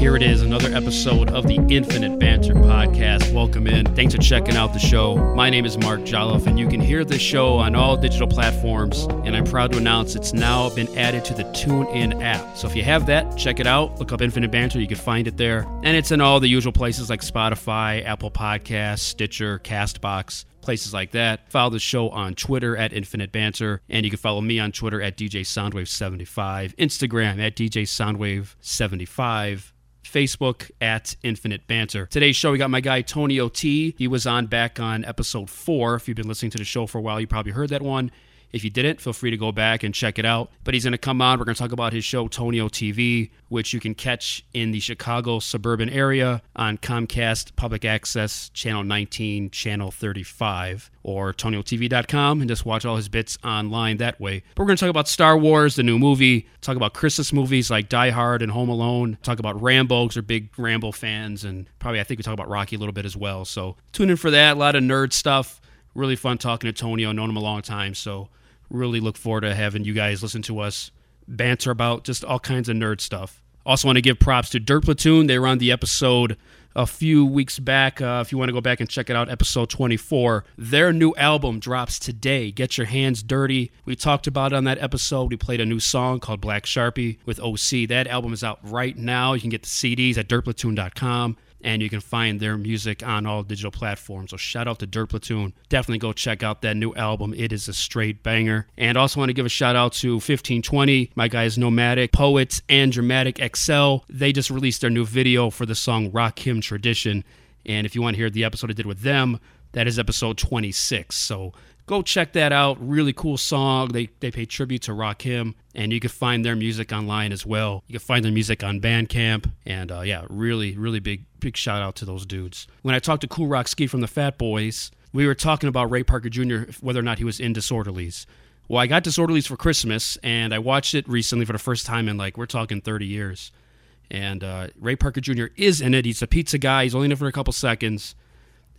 Here it is, another episode of the Infinite Banter Podcast. Welcome in. Thanks for checking out the show. My name is Mark Jolloff, and you can hear the show on all digital platforms. And I'm proud to announce it's now been added to the TuneIn app. So if you have that, check it out. Look up Infinite Banter, you can find it there. And it's in all the usual places like Spotify, Apple Podcasts, Stitcher, Castbox places like that. Follow the show on Twitter at Infinite Banter, and you can follow me on Twitter at DJ Soundwave75, Instagram at DJ Soundwave75. Facebook at Infinite Banter. Today's show, we got my guy Tonio T. He was on back on episode four. If you've been listening to the show for a while, you probably heard that one. If you didn't, feel free to go back and check it out. But he's going to come on. We're going to talk about his show, Tonio TV, which you can catch in the Chicago suburban area on Comcast Public Access, Channel 19, Channel 35, or TonioTV.com, and just watch all his bits online that way. But we're going to talk about Star Wars, the new movie, talk about Christmas movies like Die Hard and Home Alone, talk about Rambo, because we're big Rambo fans, and probably I think we talk about Rocky a little bit as well. So tune in for that. A lot of nerd stuff. Really fun talking to Tony. I've known him a long time, so really look forward to having you guys listen to us banter about just all kinds of nerd stuff. Also, want to give props to Dirt Platoon. They were on the episode a few weeks back. Uh, if you want to go back and check it out, episode 24. Their new album drops today. Get Your Hands Dirty. We talked about it on that episode. We played a new song called Black Sharpie with OC. That album is out right now. You can get the CDs at dirtplatoon.com and you can find their music on all digital platforms. So shout out to Dirt Platoon. Definitely go check out that new album. It is a straight banger. And also want to give a shout out to 1520, my guys Nomadic, Poets, and Dramatic XL. They just released their new video for the song Rakim Tradition. And if you want to hear the episode I did with them, that is episode 26. So go check that out. Really cool song. They they pay tribute to Rakim, and you can find their music online as well. You can find their music on Bandcamp, and uh, yeah, really really big big shout out to those dudes. When I talked to Kool Rock-Ski from the Fat Boys, we were talking about Ray Parker Jr. whether or not he was in Disorderlies. Well, I got Disorderlies for Christmas, and I watched it recently for the first time in like we're talking 30 years. And uh, Ray Parker Jr. is in it. He's a pizza guy. He's only in it for a couple seconds.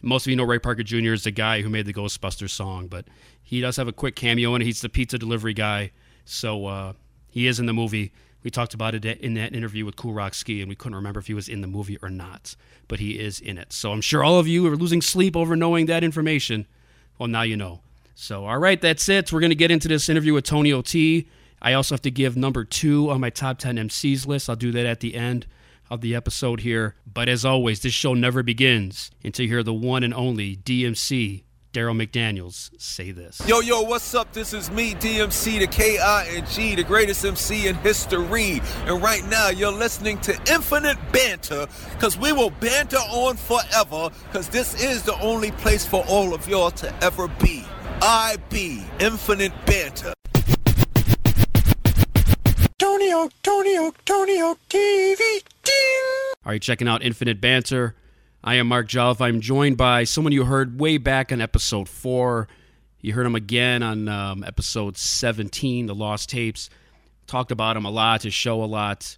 Most of you know Ray Parker Jr. is the guy who made the Ghostbusters song, but he does have a quick cameo it. He's the pizza delivery guy, so uh, he is in the movie. We talked about it in that interview with Kool Rock-Ski, and we couldn't remember if he was in the movie or not, but he is in it. So I'm sure all of you are losing sleep over knowing that information. Well, now you know. So, all right, that's it. We're going to get into this interview with Tonio T. I also have to give number two on my top 10 MCs list. I'll do that at the end of the episode here. But as always, this show never begins until you hear the one and only DMC, Darryl McDaniels, say this. Yo, yo, what's up? This is me, DMC, the K-I-N-G, the greatest MC in history. And right now, you're listening to Infinite Banter, because we will banter on forever, because this is the only place for all of y'all to ever be. I be Infinite Banter. Tony Oak, Tony Oak, Tony Oak TV. Ding! Are you checking out Infinite Banter? I am Mark Jolliff. I'm joined by someone you heard way back on episode four. You heard him again on um, episode 17, The Lost Tapes. Talked about him a lot, his show a lot.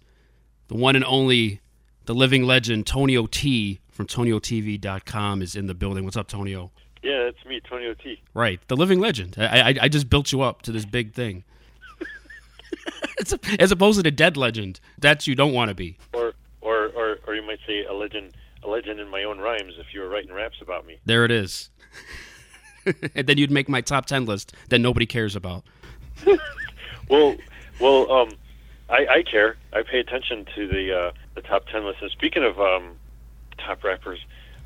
The one and only, the living legend, Tonio T from TonioTV.com is in the building. What's up, Tonio? Yeah, that's me, Tonio T. Right, the living legend. I, I, I just built you up to this big thing. As- As opposed to the dead legend, that you don't want to be. Or, or, or, or you might say a legend, a legend in my own rhymes if you were writing raps about me. There it is. and then you'd make my top ten list that nobody cares about. Well, well, um, I, I care. I pay attention to the uh, the top ten list. And speaking of um, top rappers,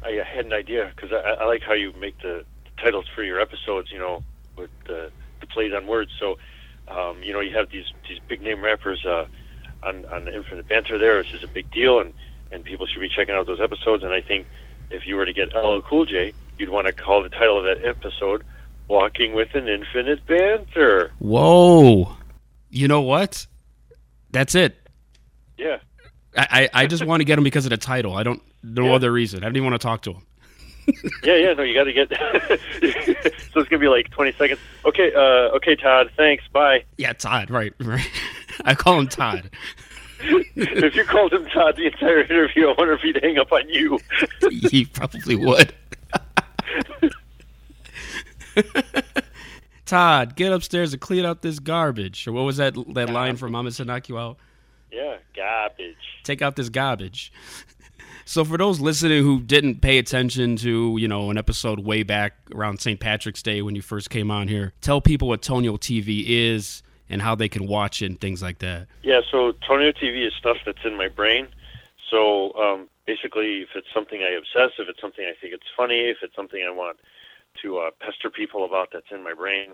I, had an idea because I, I like how you make the titles for your episodes. You know, with the, the plays on words. So, um, you know, you have these these big name rappers uh, on on the Infinite Banter there, which is a big deal, and and people should be checking out those episodes. And I think if you were to get LL Cool J, you'd want to call the title of that episode "Walking with an Infinite Banter." Whoa. You know what? That's it. Yeah. I, I, I just want to get him because of the title. I don't no Yeah. other reason. I don't even want to talk to him. Yeah, yeah, no, you got to get. so it's gonna be like twenty seconds. Okay, uh, okay, Todd. Thanks. Bye. Yeah, Todd, right, right. I call him Todd. if you called him Todd the entire interview, I wonder if he'd hang up on you. he probably would. Todd, get upstairs and clean out this garbage. Or what was that that line from Mama to knock you out? yeah, garbage. Take out this garbage. So for those listening who didn't pay attention to, you know, an episode way back around St. Patrick's Day when you first came on here, tell people what Tonio TV is and how they can watch it and things like that. Yeah, so Tonio TV is stuff that's in my brain. So um, basically, if it's something I obsess, if it's something I think it's funny, if it's something I want to uh, pester people about that's in my brain,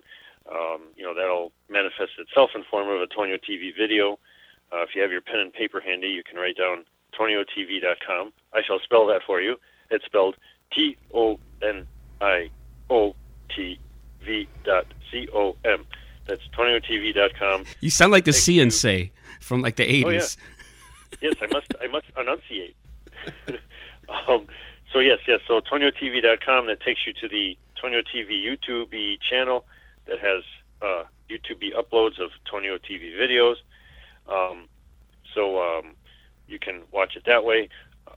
um, you know, that'll manifest itself in form of a Tonio TV video. Uh, if you have your pen and paper handy, you can write down toniotv.com. I shall spell that for you. It's spelled T O N I O T V dot C O M. That's toniotv.com. You sound like the Thank see and you. say from like the 80s. Oh, yeah. yes, I must. I must enunciate. um, so yes, yes. So TonioTV.com that takes you to the Tonio TV YouTube channel that has uh, YouTube uploads of Tonio TV videos. Um, so um, you can watch it that way.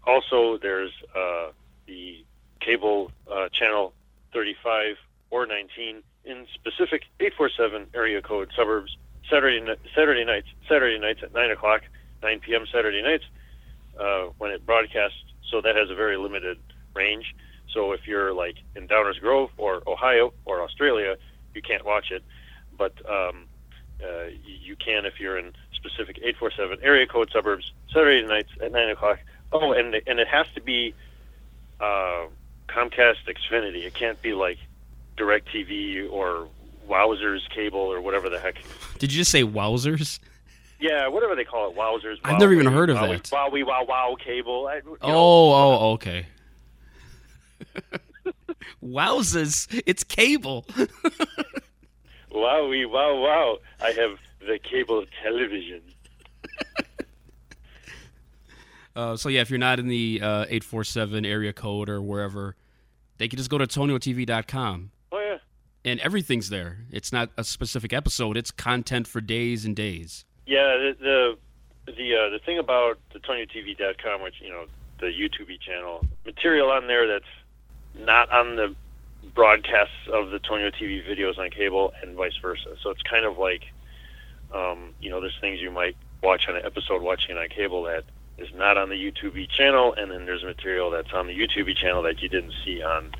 Also, there's uh, the cable uh, channel 35 or 19 in specific 847 area code suburbs. Saturday Saturday nights Saturday nights at nine o'clock, 9 p.m. Saturday nights uh, when it broadcasts. So that has a very limited range. So if you're like in Downers Grove or Ohio or Australia, you can't watch it. But um, uh, you can if you're in specific 847 area code suburbs Saturday nights at nine o'clock. Oh, and and it has to be uh, Comcast Xfinity. It can't be like DirecTV or Wowzers cable or whatever the heck. Did you just say wowzers? Yeah, whatever they call it, Wowzers. I've never even heard of Wowie, that. Wowie, wow, wow, cable. I, you know, Oh, oh, okay. Wowzers, it's cable. Wowie, wow, wow. I have the cable television. Uh, so yeah, if you're not in the uh, 847 area code or wherever, they can just go to toniotv.com Oh yeah. and everything's there. It's not a specific episode; it's content for days and days. Yeah, the the the, uh, the thing about the TonioTV.com, which you know the YouTube channel, material on there that's not on the broadcasts of the Tonio TV videos on cable, and vice versa. So it's kind of like, um, you know, there's things you might watch on an episode watching on cable that is not on the YouTube channel, and then there's material that's on the YouTube channel that you didn't see on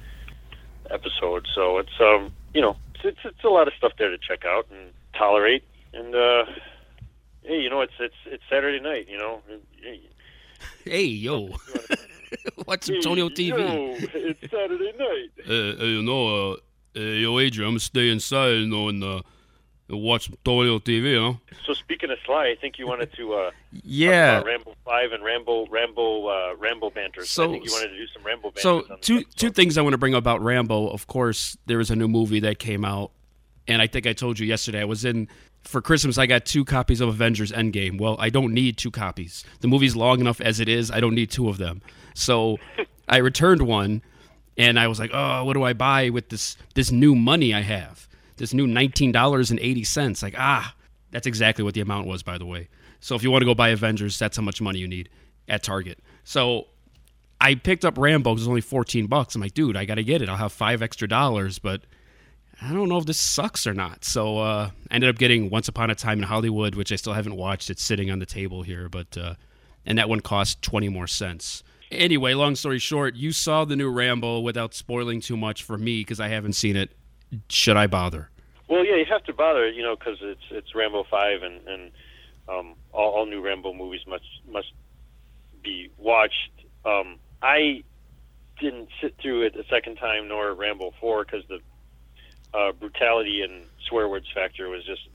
the episode. So it's um, you know, it's, it's it's a lot of stuff there to check out and tolerate, and uh, hey, you know, it's it's it's Saturday night, you know. Hey, Hey, yo, what's Antonio TV? yo, it's Saturday night. Uh, uh, you know, uh, uh, yo, Adrian, I'm gonna stay inside, you know, and uh, watch Antonio TV, you know. So speaking of Sly, I think you wanted to uh, Yeah. Rambo Five and Rambo Rambo uh, Rambo banter. So- I think you wanted to do some Rambo. So two two things I want to bring up about Rambo. Of course, there was a new movie that came out, and I think I told you yesterday. I was in for Christmas. I got two copies of Avengers Endgame. Well, I don't need two copies. The movie's long enough as it is. I don't need two of them. So I returned one, and I was like, oh, what do I buy with this this new money I have? This new nineteen dollars and eighty cents. Like ah, that's exactly what the amount was, by the way. So if you want to go buy Avengers, that's how much money you need at Target. So I picked up Rambo because it was only 14 bucks. I'm like, dude, I got to get it. I'll have five extra dollars, but I don't know if this sucks or not. So uh, I ended up getting Once Upon a Time in Hollywood, which I still haven't watched. It's sitting on the table here, but uh, and that one cost 20 more cents. Anyway, long story short, you saw the new Rambo without spoiling too much for me because I haven't seen it. Should I bother? Well, yeah, you have to bother, you know, because it's it's Rambo five, and and um, all, all new Rambo movies must must be watched. Um, I didn't sit through it a second time, nor Rambo four, because the uh, brutality and swear words factor was just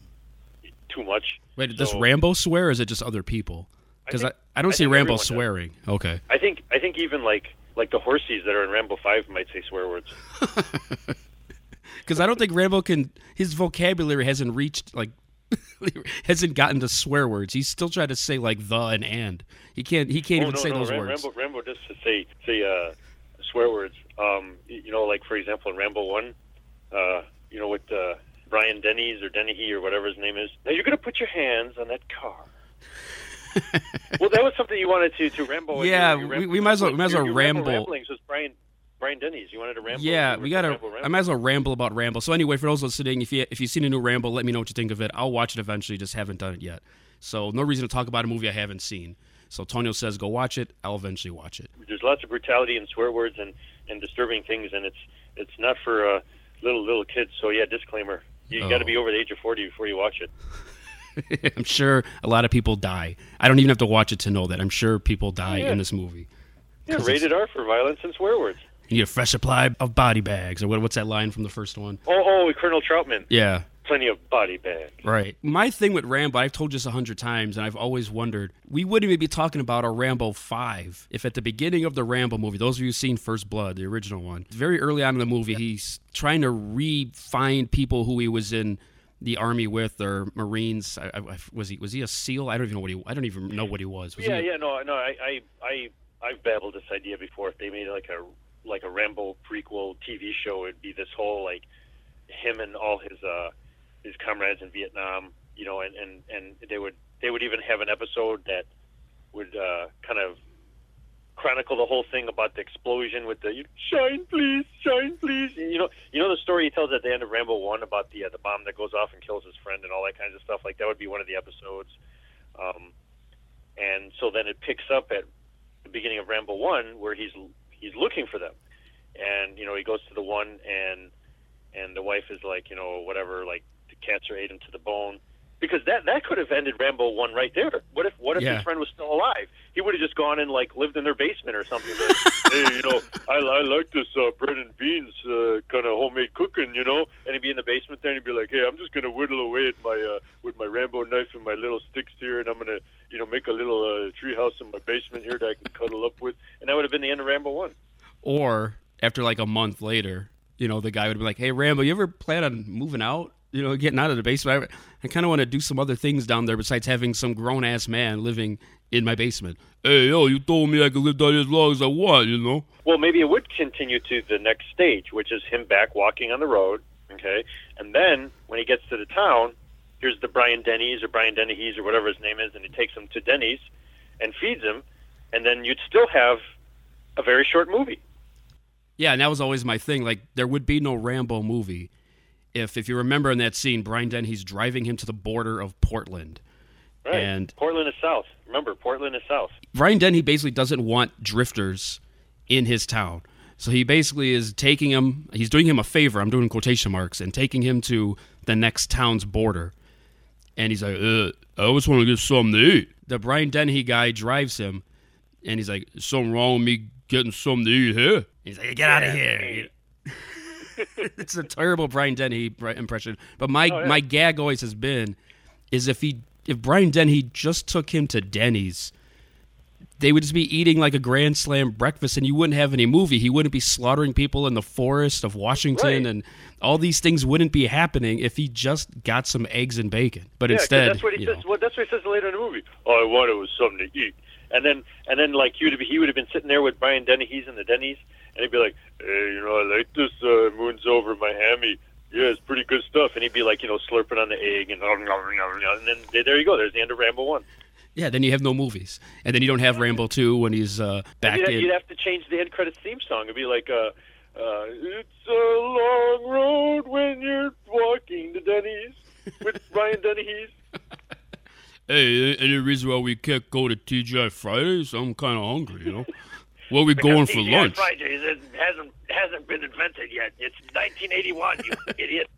too much. Wait, does Rambo swear, or is it just other people? Because I, think- I, don't I see Rambo everyone does. swearing. Okay. I think I think even like like the horsies that are in Rambo five might say swear words. Because I don't think Rambo can. His vocabulary hasn't reached like hasn't gotten to swear words. He's still trying to say like the and and. He can't. He can't oh even no, say no, those Ram- words. Rambo Rambo just to say say uh, swear words. Um, you know, like for example in Rambo one, uh, you know with uh, Brian Denny's or Dennehy or whatever his name is. Now you're going to put your hands on that car. well, that was something you wanted to to Rambo. and Yeah, we- we might as well- we might as well ramble. ramblings was Brian Brian Denny's. You wanted to ramble. Yeah, we gotta. Rambo, Rambo. I might as well ramble about Rambo. So anyway, for those listening, if you if you've seen a new Rambo, let me know what you think of it. I'll watch it eventually. Just haven't done it yet. So no reason to talk about a movie I haven't seen. So Tonio says go watch it. I'll eventually watch it. there's lots of brutality and swear words and, and disturbing things, and it's it's not for uh, little little kids. So yeah, disclaimer: you Oh. got to be over the age of forty before you watch it. I'm sure a lot of people die. I don't even have to watch it to know that. I'm sure people die yeah. in this movie. Yeah, rated R for violence and swear words. You need a fresh supply of body bags, or what, what's that line from the first one? Oh, oh, Colonel Trautman, Yeah, plenty of body bags. right. My thing with Rambo, I've told you this a hundred times, and I've always wondered, we wouldn't even be talking about a Rambo 5 if at the beginning of the Rambo movie, those of you who've seen First Blood, the original one, very early on in the movie, he's trying to re-find people who he was in the army with or Marines. I, I, was he was he a SEAL? I don't even know what he. I don't even know what he was. was Yeah, he, yeah, no, no, I, I, I, I've babbled this idea before. If they made like a like a Rambo prequel TV show, it'd be this whole like him and all his uh his comrades in Vietnam, you know, and and and they would they would even have an episode that would uh kind of chronicle the whole thing about the explosion with the shine please shine please. You know you know the story he tells at the end of Rambo 1 about the uh, the bomb that goes off and kills his friend and all that kinds of stuff? Like that would be one of the episodes. Um and so then it picks up at the beginning of Rambo One, where he's he's looking for them, and you know he goes to the one, and and the wife is like, you know, whatever, like the cancer ate him to the bone, because that that could have ended Rambo One right there. What if what if Yeah. his friend was still alive? He would have just gone and like lived in their basement or something. Like, hey, you know, I, I like this uh, bread and beans uh, kind of homemade cooking, you know, and he'd be in the basement there, and he'd be like, hey, I'm just gonna whittle away at my uh, with my Rambo knife and my little sticks here, and I'm gonna you know, make a little uh, tree house in my basement here that I can cuddle up with, and that would have been the end of Rambo One. Or after like a month later, you know, the guy would be like, "Hey, Rambo, you ever plan on moving out? You know, getting out of the basement? I, I kind of want to do some other things down there besides having some grown ass man living in my basement." Hey, yo, you told me I could live down here as long as I want, you know? Well, maybe it would continue to the next stage, which is him back walking on the road, okay, and then when he gets to the town, here's the Brian Denny's or Brian Dennehy's or whatever his name is, and he takes him to Denny's and feeds him, and then you'd still have a very short movie. Yeah, and that was always my thing. Like, there would be no Rambo movie if, if you remember in that scene, Brian Dennehy's driving him to the border of Portland. Right. And- Portland is south. Remember, Portland is south. Brian Denny basically doesn't want drifters in his town. So he basically is taking him, he's doing him a favor, I'm doing quotation marks, and taking him to the next town's border. And he's like, uh, I always want to get something to eat. The Brian Denny guy drives him, and he's like, something wrong with me getting something to eat here? He's like, get out of here. it's a terrible Brian Denny impression. But my, Oh, yeah. my gag always has been is if he if Brian Denny just took him to Denny's, they would just be eating like a grand slam breakfast and you wouldn't have any movie. He wouldn't be slaughtering people in the forest of Washington Right. and all these things wouldn't be happening if he just got some eggs and bacon. But Yeah, instead, that's what he you says. Well, that's what he says later in the movie. All I wanted was something to eat, and then and then like he would he would have been sitting there with Brian Denny. He's in the Denny's, and he'd be like, "Hey, you know, I like this uh, moons over my hammy. Yeah, it's pretty good stuff." And he'd be like, you know, slurping on the egg, and and then there you go. There's the end of Rambo one. Yeah, then you have no movies, and then you don't have Rambo two when he's uh, back you'd, in. you'd have to change the end credits theme song. It'd be like, uh, uh, "It's a long road when you're walking to Denny's with Ryan Denny's. Hey, any reason why we can't go to TGI Fridays? I'm kind of hungry, you know. Where we going for lunch? Fridays it hasn't hasn't been invented yet. It's 1981, you idiot.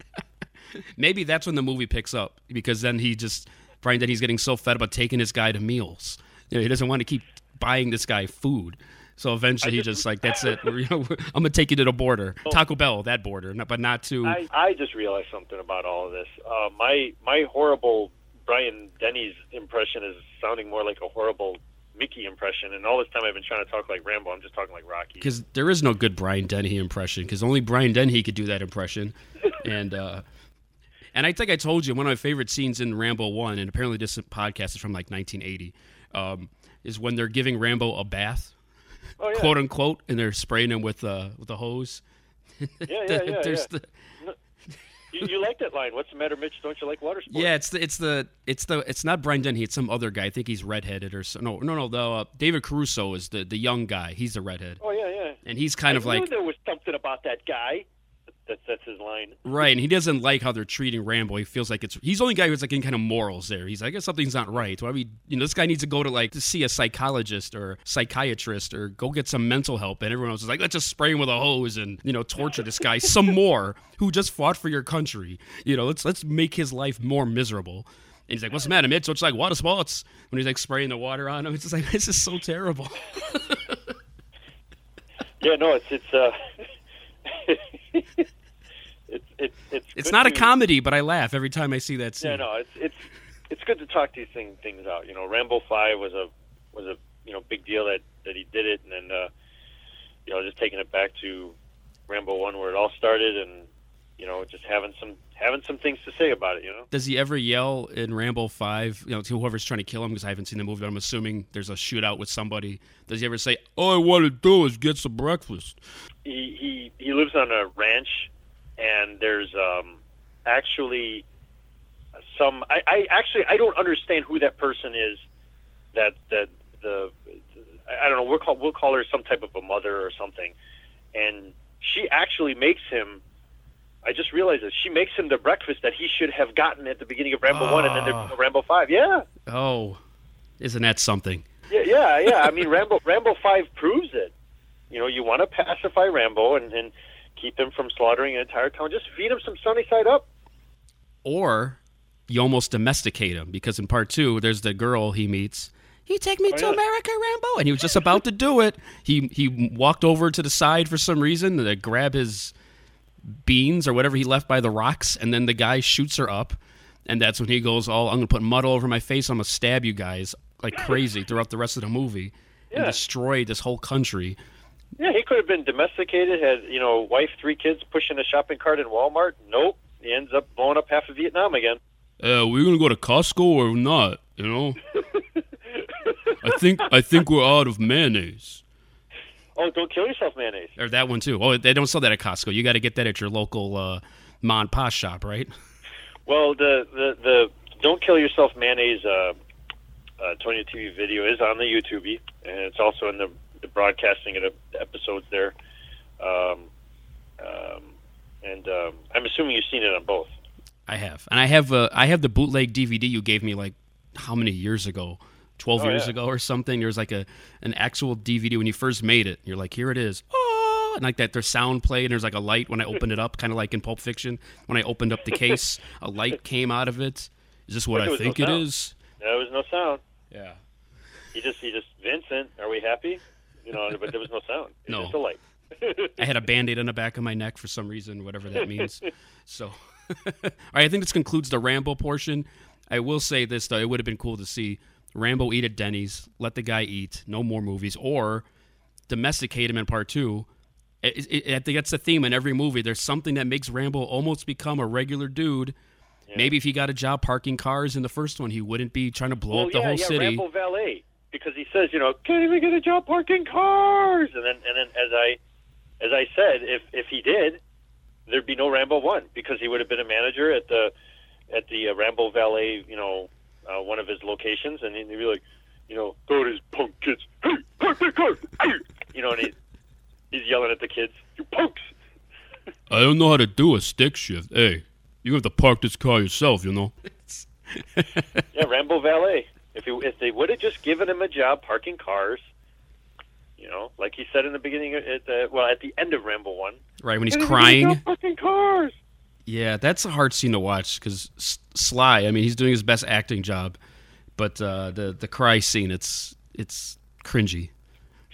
Maybe that's when the movie picks up because then he just Brian Denny's getting so fed about taking this guy to meals. You know, he doesn't want to keep buying this guy food. So eventually, he just like that's it. You know, I'm gonna take you to the border, Taco Bell, that border, but not to. I, I just realized something about all of this. Uh, my my horrible Brian Denny's impression is sounding more like a horrible Mickey impression, and all this time I've been trying to talk like Rambo. I'm just talking like Rocky. because there is no good Brian Dennehy impression because only Brian Dennehy could do that impression, and uh, and I think I told you one of my favorite scenes in Rambo One, and apparently this podcast is from like 1980, um, is when they're giving Rambo a bath, Oh yeah, quote unquote, and they're spraying him with uh, with a hose. yeah, yeah, yeah. There's yeah. the- You, you like that line? What's the matter, Mitch? Don't you like water sports? yeah, it's the it's the it's the it's not Brian Dennehy, it's some other guy. I think he's redheaded or so. No, no, no. The uh, David Caruso is the the young guy. He's the redhead, Oh yeah, yeah. and he's kind I of knew like there was something about that guy. That's that's his line. Right, and he doesn't like how they're treating Rambo. He feels like it's he's the only guy who's like in kind of morals there. He's like, I guess something's not right. Why we you know, this guy needs to go to like to see a psychologist or psychiatrist or go get some mental help. And everyone else is like, let's just spray him with a hose and, you know, torture this guy some more who just fought for your country. You know, let's let's make his life more miserable. And he's like, What's the matter, Mitch? So it's like water sports when he's like spraying the water on him. It's just like this is so terrible. Yeah, no, it's it's uh, it's it's it's. Not a comedy, but I laugh every time I see that scene. Yeah, no, it's it's it's good to talk these thing, things out. You know, Rambo Five was a was a you know big deal that that he did it, and then uh, you know just taking it back to Rambo One where it all started, and you know just having some having some things to say about it. You know, Does he ever yell in Rambo Five? You know, to whoever's trying to kill him because I haven't seen the movie. But I'm assuming there's a shootout with somebody. Does he ever say, "All I want to do is get some breakfast"? he he he lives on a ranch, and there's um actually some. I, I actually I don't understand who that person is. That that the I don't know. We'll call we'll call her some type of a mother or something, and she actually makes him. I just realized this. She makes him the breakfast that he should have gotten at the beginning of Rambo One, and then there's Rambo Five. Yeah, Oh, isn't that something? yeah, yeah, yeah. I mean, Rambo Rambo Five proves it. You know, you want to pacify Rambo and, and keep him from slaughtering an entire town. Just feed him some sunny side up. Or you almost domesticate him because in part two, there's the girl he meets. You take me oh, to yeah. America, Rambo, and he was just about to do it. He he walked over to the side for some reason to grab his beans or whatever he left by the rocks, and then the guy shoots her up, and that's when he goes, "Oh, I'm gonna put mud all over my face. I'm gonna stab you guys like crazy throughout the rest of the movie and destroy this whole country." Yeah, he could have been domesticated, had you know, wife, three kids, pushing a shopping cart in Walmart. Nope, he ends up blowing up half of Vietnam again. Uh, we're gonna go to Costco or not? You know, I think I think we're out of mayonnaise. Oh, don't kill yourself, mayonnaise. Or that one too. Oh, they don't sell that at Costco. You got to get that at your local uh, and pop shop, right? Well, the the the don't kill yourself mayonnaise uh, uh, Tonio TV video is on the YouTube, and it's also in the, the broadcasting of episodes there. Um, um, and um, I'm assuming you've seen it on both. I have, and I have uh, I have the bootleg DVD you gave me like how many years ago? Twelve Oh, years yeah. ago or something. There was like a an actual DVD when you first made it. You're like, here it is. Oh, and like that, there's sound played, and there's like a light when I opened it up, kind of like in Pulp Fiction. When I opened up the case, a light came out of it. Is this what But I was no think it sound. is? There was no sound. Yeah. He just he just Vincent, are we happy? You know, but there was no sound. It was No. just a light. I had a band-aid on the back of my neck for some reason, whatever that means. so, all right, I think this concludes the Rambo portion. I will say this though: it would have been cool to see Rambo eat at Denny's, let the guy eat, no more movies, or domesticate him in part two. It, it, I think that's the theme in every movie. There's something that makes Rambo almost become a regular dude. Maybe if he got a job parking cars in the first one, he wouldn't be trying to blow well, up the yeah, whole yeah, city. Rambo Valet, because he says, you know, can't even get a job parking cars, and then and then as I as I said, if if he did, there'd be no Rambo one because he would have been a manager at the at the uh, Rambo Valet, you know, uh, one of his locations, and he'd be like, you know, throw these punk kids, hey, park that car, hey, you know, and he, he's yelling at the kids, you punks. I don't know how to do a stick shift. Hey, you have to park this car yourself, you know. yeah, Rambo Valet. If he, if they would have just given him a job parking cars, you know, like he said in the beginning, at the, well, at the end of Rambo One, Right when he's "Hey, crying. parking cars. Yeah, that's a hard scene to watch because Sly. I mean, he's doing his best acting job, but uh, the the cry scene, it's it's cringy.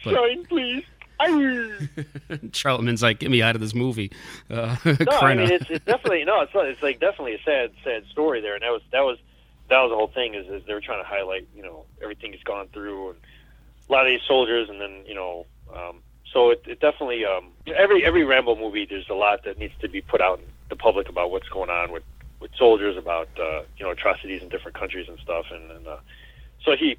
But- Shine, please. Aye. Charlton's like, get me out of this movie. Uh, No, I mean it's, it's definitely no, it's it's like definitely a sad sad story there, and that was that was that was the whole thing is, is they were trying to highlight you know everything he's gone through and a lot of these soldiers, and then you know um, so it, it definitely um, every every Rambo movie there's a lot that needs to be put out in the public about what's going on with with soldiers about uh, you know atrocities in different countries and stuff, and, and uh, so he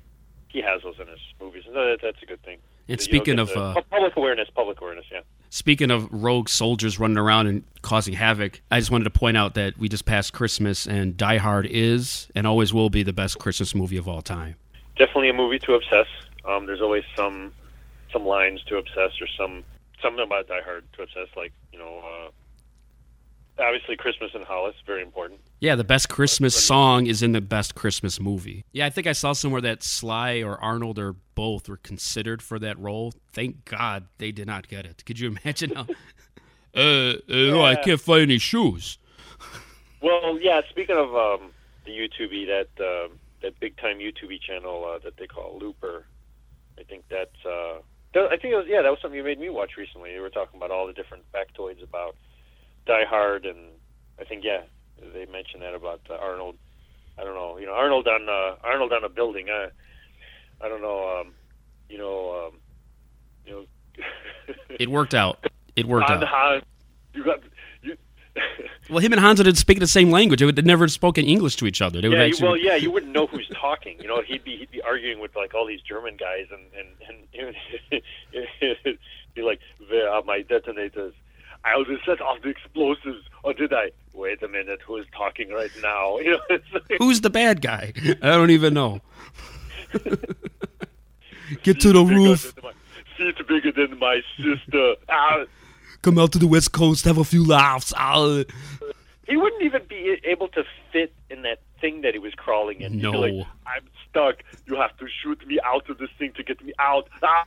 he has those in his movies, and that, that's a good thing. And speaking of, the- uh, public awareness, public awareness, yeah. Speaking of rogue soldiers running around and causing havoc, I just wanted to point out that we just passed Christmas, and Die Hard is and always will be the best Christmas movie of all time. definitely a movie to obsess. Um, there's always some some lines to obsess or some something about Die Hard to obsess. Like you know, uh, obviously Christmas in Hollis very important. Yeah, the best Christmas song is in the best Christmas movie. Yeah, I think I saw somewhere that Sly or Arnold or both were considered for that role. Thank God they did not get it. Could you imagine how? uh, uh no, I can't find any shoes. Well, yeah. Speaking of um, the YouTube, that uh, that big time YouTube channel uh, that they call Looper, I think that's. Uh, I think it was yeah. That was something you made me watch recently. You were talking about all the different factoids about Die Hard, and I think yeah, they mentioned that about uh, Arnold. I don't know. You know, Arnold on uh, Arnold on a building. I, I don't know. Um, you know. Um, you know. It worked out. It worked out. Han, you got you. Well, him and Hanzo didn't speak the same language. They would they never spoken English to each other. They would Yeah, actually. well, yeah, you wouldn't know who's talking. You know, he'd be he'd be arguing with like all these German guys, and and and be like, "Where are my detonators? I will set off the explosives, or did I? Wait a minute, who is talking right now? You know, like, Who's the bad guy? I don't even know. Get to the roof. than my- Seat bigger than my sister. Ah, Come out to the West Coast. Have a few laughs. Ah. he wouldn't even be able to fit in that thing that he was crawling in. No. like, I'm stuck. You have to shoot me out of this thing to get me out. Ah.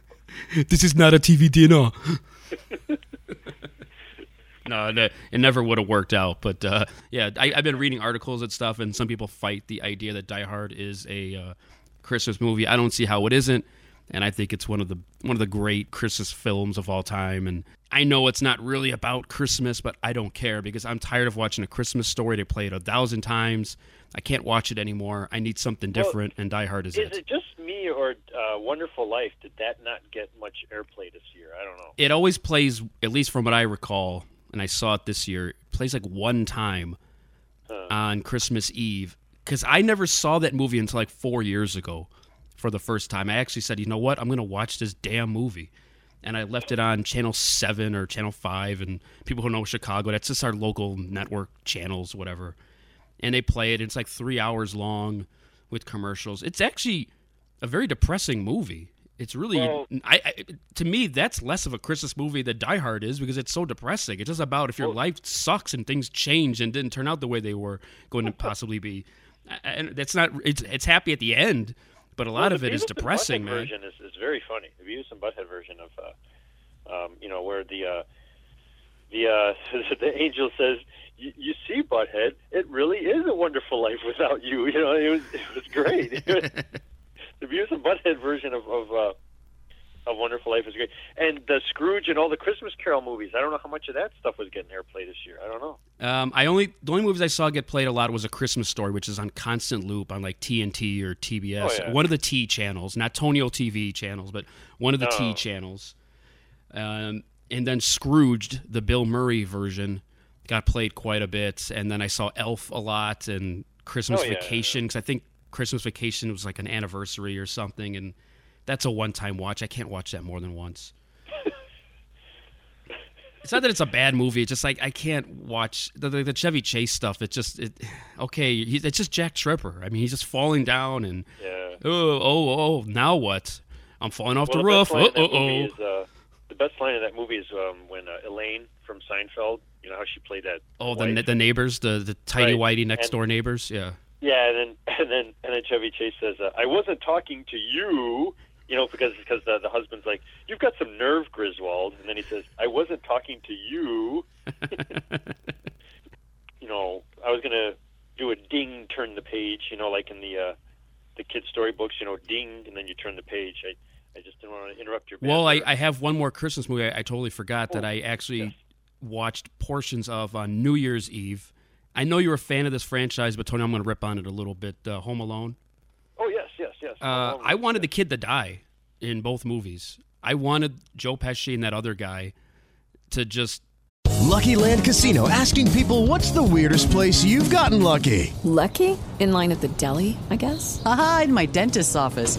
This is not a TV dinner. No, no, it never would have worked out. But uh, yeah, I, I've been reading articles and stuff, and some people fight the idea that Die Hard is a uh, Christmas movie. I don't see how it isn't, and I think it's one of the one of the great Christmas films of all time. And I know it's not really about Christmas, but I don't care because I'm tired of watching a Christmas story. They play it a thousand times. I can't watch it anymore. I need something Well, different, and Die Hard is, Is it just me or uh, Wonderful Life? Did that not get much airplay this year? I don't know. it always plays, at least from what I recall, and I saw it this year. It plays like one time on Christmas Eve because I never saw that movie until like four years ago for the first time. I actually said, you know what, I'm going to watch this damn movie. And I left it on Channel 7 or Channel 5. And people who know Chicago, that's just our local network channels, whatever. And they play it. It's like three hours long with commercials. It's actually a very depressing movie. It's really, Well- I, I to me, that's less of a Christmas movie than Die Hard is because it's so depressing. It's just about if your life sucks and things change and didn't turn out the way they were going to possibly be. And that's not. It's it's happy at the end, but a lot Well, of it is Beavis depressing, Butthead man. Version is, is very funny. The Beavis and Butthead version of, uh, um, you know, where the uh, the uh, the angel says, "You you see, Butthead, it really is a wonderful life without you." You know, it was it was great. The Beavis and Butthead version of of, uh, of Wonderful Life is great, and the Scrooge and all the Christmas Carol movies. I don't know how much of that stuff was getting airplay this year. I don't know. Um, I only the only movies I saw get played a lot was A Christmas Story, which is on constant loop on like TNT or TBS, Oh, yeah. one of the T channels, not Tonio TV channels, but one of the T Oh. channels. Um, and then Scrooged, the Bill Murray version, got played quite a bit. And then I saw Elf a lot and Christmas Oh, yeah. Vacation because I think Christmas Vacation was like an anniversary or something, and that's a one-time watch. I can't watch that more than once. It's not that it's a bad movie. It's just like I can't watch the, the, the Chevy Chase stuff. It's just it, okay. He, it's just Jack Tripper. I mean, he's just falling down and Yeah. oh oh oh. Now what? I'm falling off Well, the roof. Oh oh oh. is, uh, the best line in that movie is um, when uh, Elaine from Seinfeld. You know how she played that. Oh, the the neighbors, the the tidy Right. whitey next And- door neighbors. Yeah. Yeah, and then and then and then Chevy Chase says, uh, "I wasn't talking to you." You know, because because the, the husband's like, "You've got some nerve, Griswold," and then he says, "I wasn't talking to you." you know, I was gonna do a ding, turn the page. You know, like in the uh, the kids' storybooks. You know, ding, and then you turn the page. I I just didn't want to interrupt your. Well, I. I have one more Christmas movie I, I totally forgot that Oh, I actually yes. watched portions of on New Year's Eve. I know you're a fan of this franchise, but Tony, I'm going to rip on it a little bit. Uh, Home Alone. oh yes, yes, yes. Uh, I wanted the kid to die in both movies. I wanted Joe Pesci and that other guy to just. Lucky Land Casino asking people what's the weirdest place you've gotten lucky? Lucky? In line at the deli, I guess? Aha, in my dentist's office.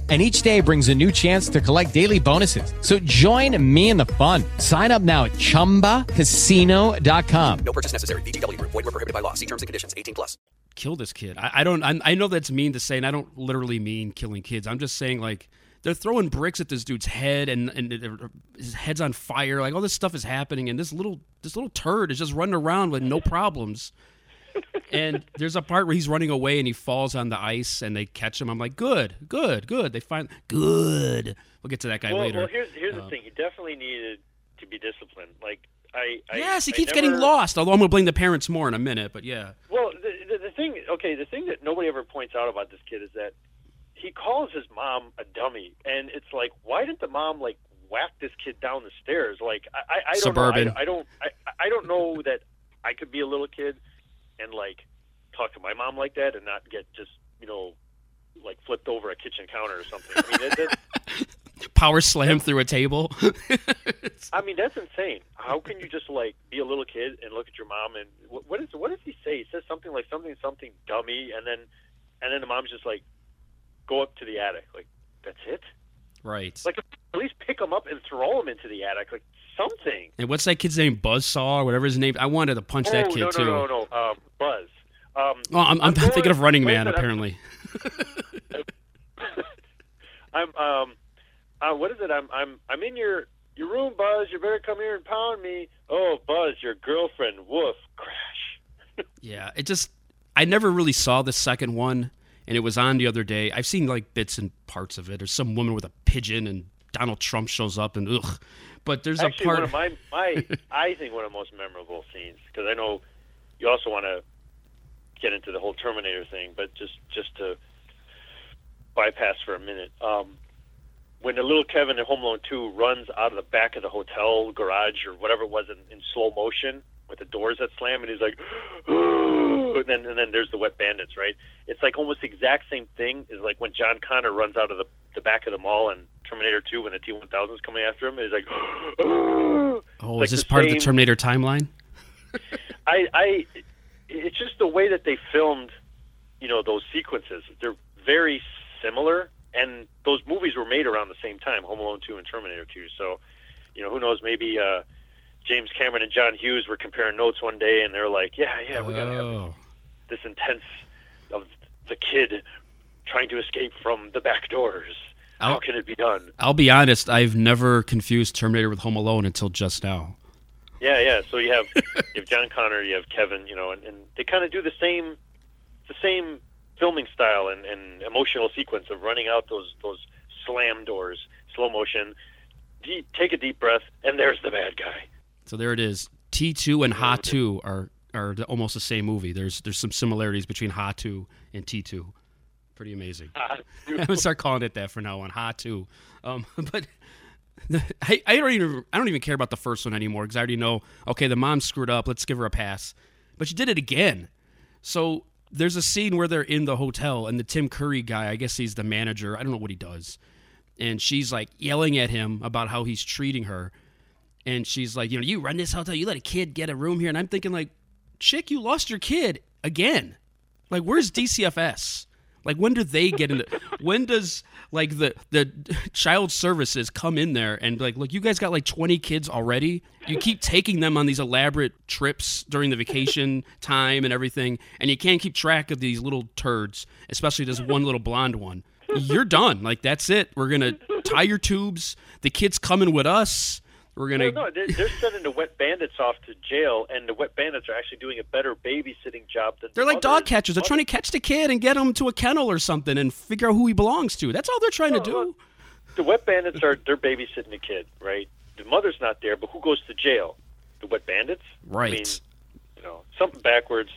and each day brings a new chance to collect daily bonuses. So join me in the fun. Sign up now at ChumbaCasino.com. No purchase necessary. VGW Group. Void were prohibited by law. See terms and conditions. 18 plus. kill this kid. I, I don't. I, I know that's mean to say, and I don't literally mean killing kids. I'm just saying like they're throwing bricks at this dude's head, and and his head's on fire. Like all this stuff is happening, and this little this little turd is just running around with no problems. And there's a part where he's running away and he falls on the ice, and they catch him. I'm like, good, good, good. They find good. We'll get to that guy well, later. Well, here's here's Uh, the thing. He definitely needed to be disciplined. Like I. I yes, he keeps never- getting lost. Although I'm gonna blame the parents more in a minute, but yeah. Well, the, the, the thing, okay, the thing that nobody ever points out about this kid is that he calls his mom a dummy, and it's like, why didn't the mom like whack this kid down the stairs? Like, I, I, I don't Suburban. know. I, I don't, I, I don't know that I could be a little kid and like talk to my mom like that and not get just, you know, like flipped over a kitchen counter or something. I mean, that, that, Power slam through a table. I mean, that's insane. How can you just like be a little kid and look at your mom and what, what is what does he say? He says something like something something dummy, and then and then the mom's just like, go up to the attic. Like that's it. right. Like at least pick him up and throw him into the attic. Like something. And what's that kid's name? Buzzsaw or whatever his name. I wanted to punch that oh kid no too. no no no um, Buzz. Um, Oh, I'm, I'm, going- thinking of Running Man. minute, Apparently, I'm um, uh, what is it? I'm I'm I'm in your your room, Buzz. You better come here and pound me. Oh, Buzz, your girlfriend. Woof. Crash. yeah. It just I never really saw the second one, and it was on the other day. I've seen like bits and parts of it. There's some woman with a pigeon, and Donald Trump shows up, and ugh. But there's Actually, a part. one of my, my I think one of the most memorable scenes because I know you also want to get into the whole Terminator thing, but just just to bypass for a minute, um, when the little Kevin in Home Alone Two runs out of the back of the hotel garage or whatever it was in, in slow motion with the doors that slam, and he's like, and then and then there's the wet bandits, right? It's like almost the exact same thing as like when John Connor runs out of the the back of the mall in Terminator Two when the T one thousand is coming after him, he's like, oh, like is this part of the Terminator timeline? I, I, it's just the way that they filmed, you know, those sequences. They're very similar, and those movies were made around the same time, Home Alone two and Terminator two. So, you know, who knows? Maybe uh, James Cameron and John Hughes were comparing notes one day, and they're like, "Yeah, yeah, we gotta have Oh. this intense of the kid trying to escape from the back doors. How I'll- can it be done?" I'll be honest. I've never confused Terminator with Home Alone until just now. Yeah, yeah. So you have you have John Connor, you have Kevin, you know, and, and they kind of do the same the same filming style and, and emotional sequence of running out those those slam doors, slow motion. Deep, take a deep breath, and there's the bad guy. So there it is. T2 and Ha2 are are almost the same movie. There's there's some similarities between Ha Two and T Two. Pretty amazing. I'm gonna start calling it that for now on. Ha Two. Um, but the, I, I don't even I don't even care about the first one anymore because I already know. Okay, the mom screwed up. Let's give her a pass. But she did it again. So there's a scene where they're in the hotel and the Tim Curry guy. I guess he's the manager. I don't know what he does. And she's like yelling at him about how he's treating her. And she's like, you know, you run this hotel, you let a kid get a room here. And I'm thinking, like, chick, you lost your kid again. Like, where's DCFS? Like, when do they get into? when does like the the child services come in there and like, look, you guys got like 20 kids already. You keep taking them on these elaborate trips during the vacation time and everything, and you can't keep track of these little turds, especially this one little blonde one. You're done. Like that's it. We're gonna tie your tubes. The kid's coming with us. We're gonna. No, no, they're, they're sending the wet bandits off to jail, and the wet bandits are actually doing a better babysitting job than They're the like others. dog catchers. They're trying to catch the kid and get him to a kennel or something and figure out who he belongs to. That's all they're trying to do. The wet bandits are they're babysitting the kid, right? The mother's not there, but who goes to jail? The wet bandits, Right. I mean, you know, something backwards.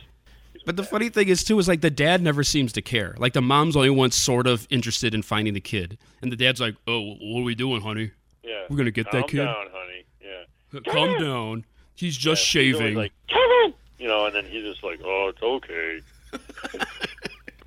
But the funny thing is too is like the dad never seems to care. Like the mom's only one sort of interested in finding the kid, and the dad's like, "Oh, what are we doing, honey? Yeah, We're gonna get that kid. down, Calm down. He's just Yeah, he's shaving." like Kevin, you know, and then he's just like, "Oh, it's okay."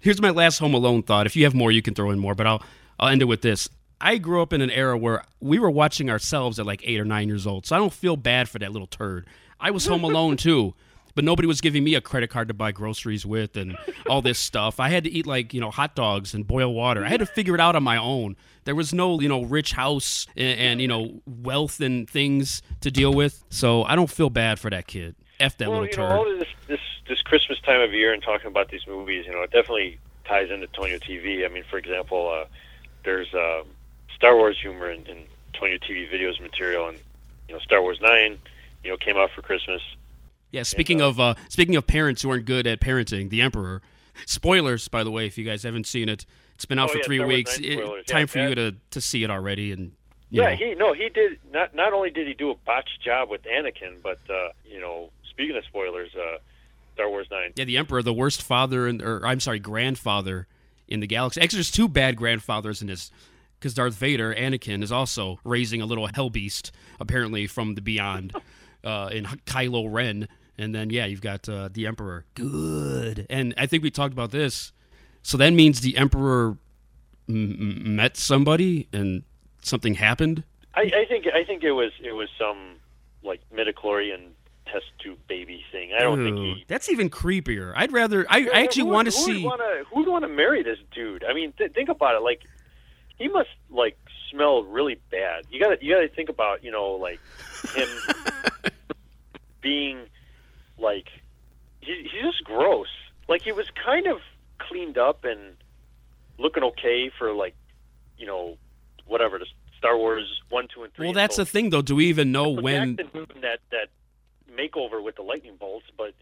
Here's my last Home Alone thought. If you have more, you can throw in more, but I'll I'll end it with this. I grew up in an era where we were watching ourselves at like eight or nine years old, so I don't feel bad for that little turd. I was home alone too, but nobody was giving me a credit card to buy groceries with and all this stuff. I had to eat like you know hot dogs and boil water. I had to figure it out on my own. There was no you know rich house and, and you know wealth and things to deal with, so I don't feel bad for that kid. F that well, little you know, turd. all this this this Christmas time of year and talking about these movies, you know, it definitely ties into Tonio TV. I mean, for example, uh, there's uh, Star Wars humor in, in Tonio TV videos material, and you know, Star Wars Nine, you know, came out for Christmas. Yeah, speaking of uh, speaking of parents who aren't good at parenting, The Emperor. Spoilers, by the way, if you guys haven't seen it, it's been out Oh, for yeah, three weeks. It- time Yeah, for you to to see it already, and Yeah, know. he no, he did not. Not only did he do a botched job with Anakin, but uh, you know, speaking of spoilers, uh, Star Wars Nine. yeah, the Emperor, the worst father, in, or I'm sorry, grandfather in the galaxy. Actually, there's two bad grandfathers in this, because Darth Vader, Anakin, is also raising a little hell beast, apparently from the beyond, uh, in Kylo Ren. And then yeah, you've got uh, the Emperor. Good, and I think we talked about this. So that means the Emperor m- met somebody and something happened. I, I think I think it was it was some like midichlorian test tube baby thing. I don't think he. That's even creepier. I'd rather. I, I actually would- want to see. Wanna, who would want to marry this dude? I mean, th- think about it. Like, he must like smell really bad. You got to you got to think about you know like him being like he, he's just gross. Like he was kind of cleaned up and looking okay for like you know whatever the Star Wars one, two, and three. Well, that's the thing, though. Do we even know when? That that makeover with the lightning bolts, but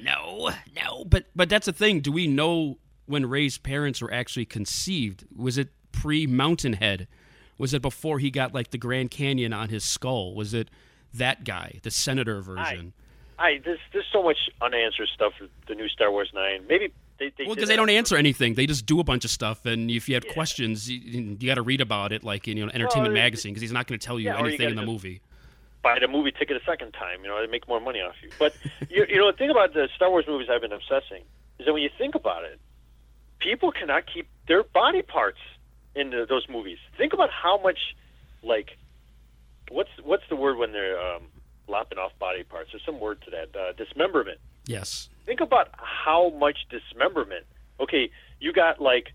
No, no. But but that's the thing. Do we know when Rey's parents were actually conceived? Was it pre Mountainhead? Was it before he got like the Grand Canyon on his skull? Was it that guy, the senator version? I there's there's so much unanswered stuff with the new Star Wars Nine. Maybe they, they well, because they don't answer anything. They just do a bunch of stuff, and if you have questions, you, you got to read about it, like in you know, Entertainment Well, Magazine, because he's not going to tell you yeah, or you anything in the movie. buy the movie ticket a second time. You know, they make more money off you. But you, you know, the thing about the Star Wars movies I've been obsessing is that when you think about it, people cannot keep their body parts in the, those movies. Think about how much, like, what's what's the word when they're um, lopping off body parts? There's some word to that. Uh, dismemberment. Yes. Think about how much dismemberment. Okay, you got like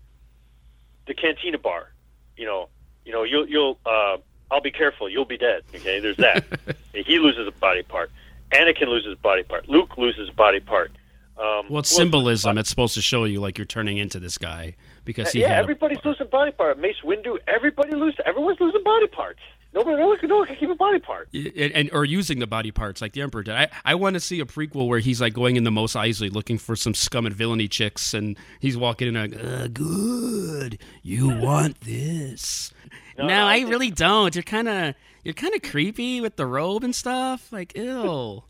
the cantina bar. You know, you know, you'll you'll. Uh, I'll be careful. You'll be dead. Okay, there's that. he loses a body part. Anakin loses a body part. Luke loses a body part. Um, Well, it's symbolism. It's supposed to show you like you're turning into this guy because he yeah, had a everybody's losing body part. Mace Windu, everybody loses. Everyone's losing body parts. Nobody, no one, can- no one can keep a body part. and, and or using the body parts like the emperor did. I, I want to see a prequel where he's like going into Mos Eisley looking for some scum and villainy chicks, and he's walking in like, uh, "Good, you want this?" No, No, I I, think- really don't. You're kind of you're kind of creepy with the robe and stuff. Like, ew.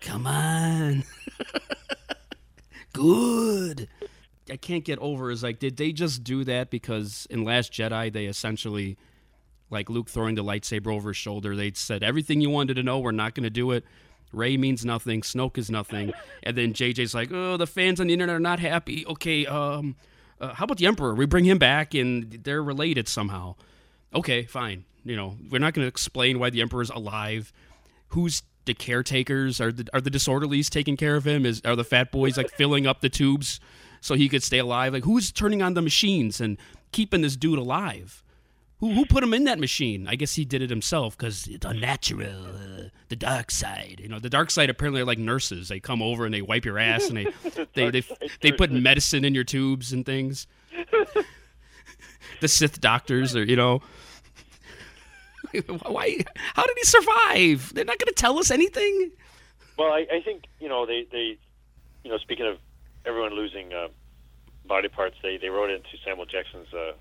Come on. Good. I can't get over is like, did they just do that because in Last Jedi they essentially, like Luke throwing the lightsaber over his shoulder, they said everything you wanted to know, we're not going to do it. Rey means nothing. Snoke is nothing. And then JJ's like, oh, the fans on the internet are not happy. Okay, um, uh, how about the Emperor? We bring him back, and they're related somehow. Okay, fine. You know, we're not going to explain why the Emperor's alive. Who's the caretakers? Are the are the disorderlies taking care of him? Is are the fat boys like filling up the tubes so he could stay alive? Like who's turning on the machines and keeping this dude alive? Who who put him in that machine? I guess he did it himself because it's unnatural. Uh, the dark side, you know, the dark side apparently are like nurses. They come over and they wipe your ass and they they they, they, they put medicine in your tubes and things. the Sith doctors are you know. Why? How did he survive? They're not going to tell us anything. Well, I, I think you know they, they, you know, speaking of everyone losing uh, body parts, they they wrote into Samuel Jackson's uh,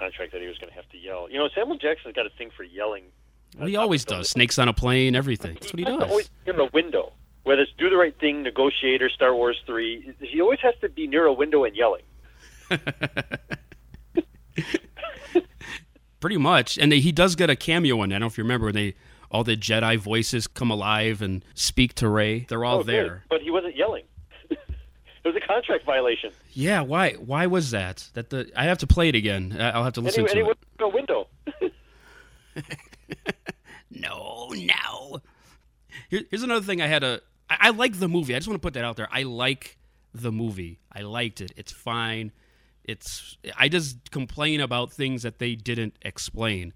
contract that he was going to have to yell. You know, Samuel Jackson's got a thing for yelling. Well, he always does. Snakes on a plane, everything. That's what he does. Always in the window, whether it's do the right thing, Negotiator, Star Wars three. He always has to be near a window and yelling. Pretty much, and he does get a cameo in. I don't know if you remember when they all the Jedi voices come alive and speak to Rey. They're all Oh, there. good. but he wasn't yelling. It was a contract violation. Yeah, why? Why was that? That the I have to play it again. I'll have to listen he, and he to it. went through a window. No, no. Here, here's another thing I had a. I, I like the movie. I just want to put that out there. I like the movie. I liked it. It's fine. It's. I just complain about things that they didn't explain.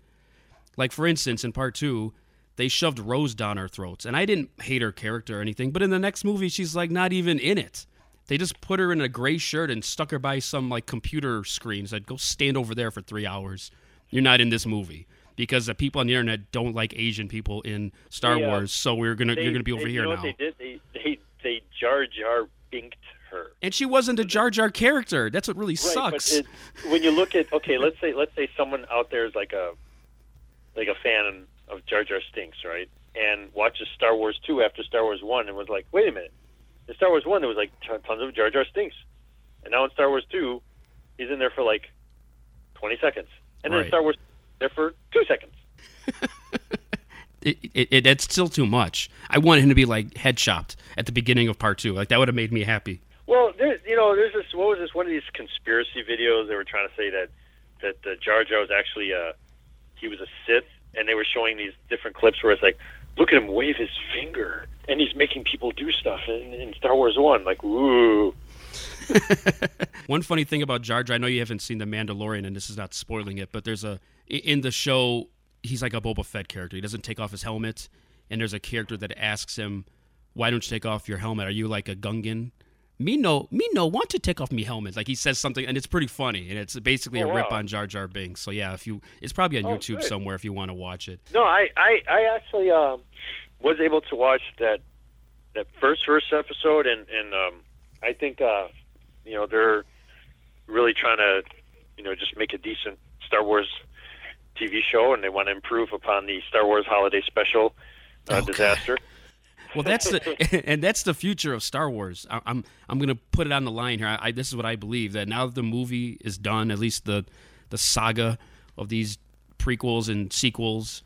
Like for instance, in part two, they shoved Rose down our throats, and I didn't hate her character or anything. But in the next movie, she's like not even in it. They just put her in a gray shirt and stuck her by some like computer screen. Said, "Go stand over there for three hours. You're not in this movie." Because the people on the internet don't like Asian people in Star Wars, so we're gonna They- you're gonna be over they- here now. What they did? They they they Jar Jar binked her. And she wasn't a Jar Jar character. That's what really Right, sucks. It, when you look at okay, let's say let's say someone out there is like a like a fan of Jar Jar Stinks, right? And watches Star Wars two after Star Wars one and was like, wait a minute, in Star Wars one there was like tons of Jar Jar Stinks, and now in Star Wars two, he's in there for like twenty seconds, and then Right. Star Wars there for two seconds. it, it, it, it's still too much. I wanted him to be like head chopped at the beginning of part two. Like that would have made me happy. Well, there, you know, there's this. What was this? One of these conspiracy videos. They were trying to say that that uh, Jar Jar was actually a he was a Sith, and they were showing these different clips where it's like, look at him wave his finger, and he's making people do stuff in, in Star Wars One. Like, ooh, One funny thing about Jar Jar, I know you haven't seen The Mandalorian, and this is not spoiling it, but there's a in the show he's like a Boba Fett character. He doesn't take off his helmet, and there's a character that asks him, "Why don't you take off your helmet? Are you like a Gungan?" Me no, me no want to take off me helmet. Like he says something, and it's pretty funny, and it's basically Oh, a rip on Jar Jar Binks. So yeah, if you, it's probably on Oh, YouTube good. somewhere if you want to watch it. no, I I, I actually um, was able to watch that that first first episode, and and um, I think uh, you know they're really trying to you know just make a decent Star Wars TV show, and they want to improve upon the Star Wars Holiday Special uh, disaster. Well, that's the and that's the future of Star Wars. I, I'm I'm gonna put it on the line here. I, I, this is what I believe that now that the movie is done, at least the the saga of these prequels and sequels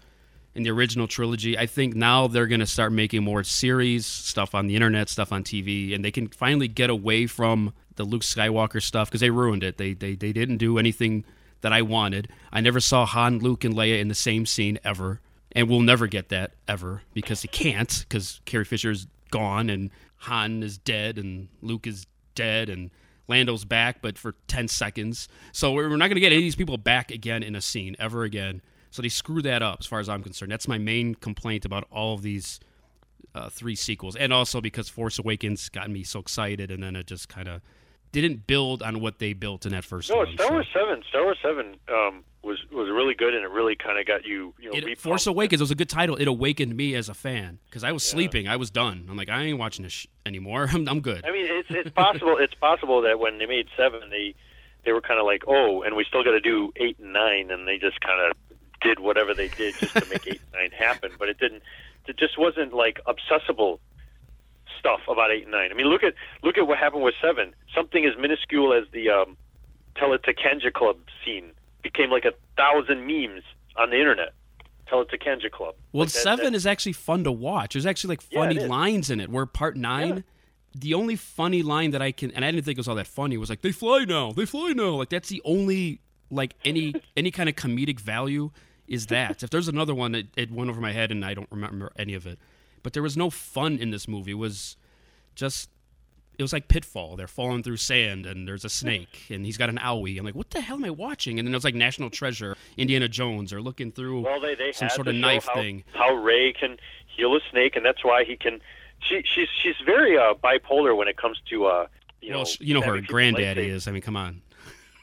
in the original trilogy, I think now they're gonna start making more series stuff on the internet, stuff on TV, and they can finally get away from the Luke Skywalker stuff because they ruined it. They they they didn't do anything that I wanted. I never saw Han, Luke, and Leia in the same scene ever and we'll never get that ever because he can't because Carrie Fisher's gone and Han is dead and Luke is dead and Lando's back, but for ten seconds. So we're we're not going to get any of these people back again in a scene ever again. So they screw that up, as far as I'm concerned. That's my main complaint about all of these uh, three sequels, and also because Force Awakens got me so excited, and then it just kind of didn't build on what they built in that first No, one. Star So- Wars Seven. Star Wars Seven um, was was really good, and it really kind of got you. You know, It, Force Awakens was a good title. It awakened me as a fan because I was sleeping. I was done. I'm like, I ain't watching this sh- anymore. I'm, I'm good. I mean, it's it's possible. it's possible that when they made seven, they they were kind of like, oh, and we still got to do eight and nine, and they just kind of did whatever they did just to make eight and nine happen. But it didn't. It just wasn't like obsessible stuff about eight and nine. I mean, look at look at what happened with seven. Something as minuscule as the um, Tell It to Kanjiklub scene became like a thousand memes on the internet. Tell It to Kanjiklub. Well, Like that- seven that- is actually fun to watch. There's actually like funny is. lines in it. Where part nine, the only funny line that I can, and I didn't think it was all that funny, was like they fly now, they fly now. Like that's the only like any any kind of comedic value is that. if there's another one, it, it went over my head and I don't remember any of it. But there was no fun in this movie. It was just. It was like Pitfall. They're falling through sand, and there's a snake, and he's got an owie. I'm like, what the hell am I watching? And then it was like National Treasure, Indiana Jones, or looking through Well, they they some sort of knife how, thing. How Rey can heal a snake, and that's why he can. She she's she's very uh, bipolar when it comes to uh you well, know you know her granddaddy is. I mean, come on.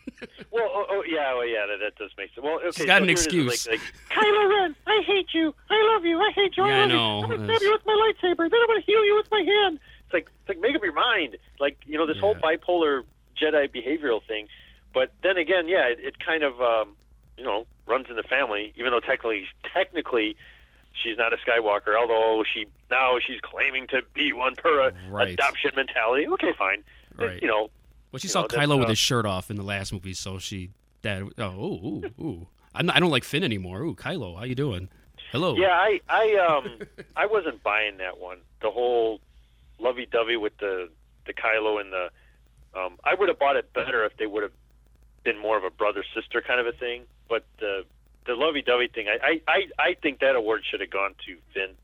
Well, oh, oh yeah, oh yeah, that, that does make sense. Well, okay, She's got so an here it is, excuse. Like, like, Kylo Ren, I hate you. I love you. I hate you. Yeah, I love know. You. I'm gonna It's- stab you with my lightsaber. Then I'm gonna heal you with my hand. It's like it's like make up your mind. Like you know this whole bipolar Jedi behavioral thing. But then again, yeah, it, it kind of um, you know runs in the family. Even though technically technically she's not a Skywalker, although she now she's claiming to be one per a Right. adoption mentality. Okay, fine. But, Right. You know. Well, she saw know, Kylo with his shirt off in the last movie, so she that oh ooh ooh. ooh. I'm not, I don't like Finn anymore. Ooh, Kylo, how you doing? Hello. Yeah, I I um I wasn't buying that one. The whole lovey-dovey with the the Kylo and the um I would have bought it better if they would have been more of a brother sister kind of a thing. But the the lovey-dovey thing, I I I, think that award should have gone to Finn.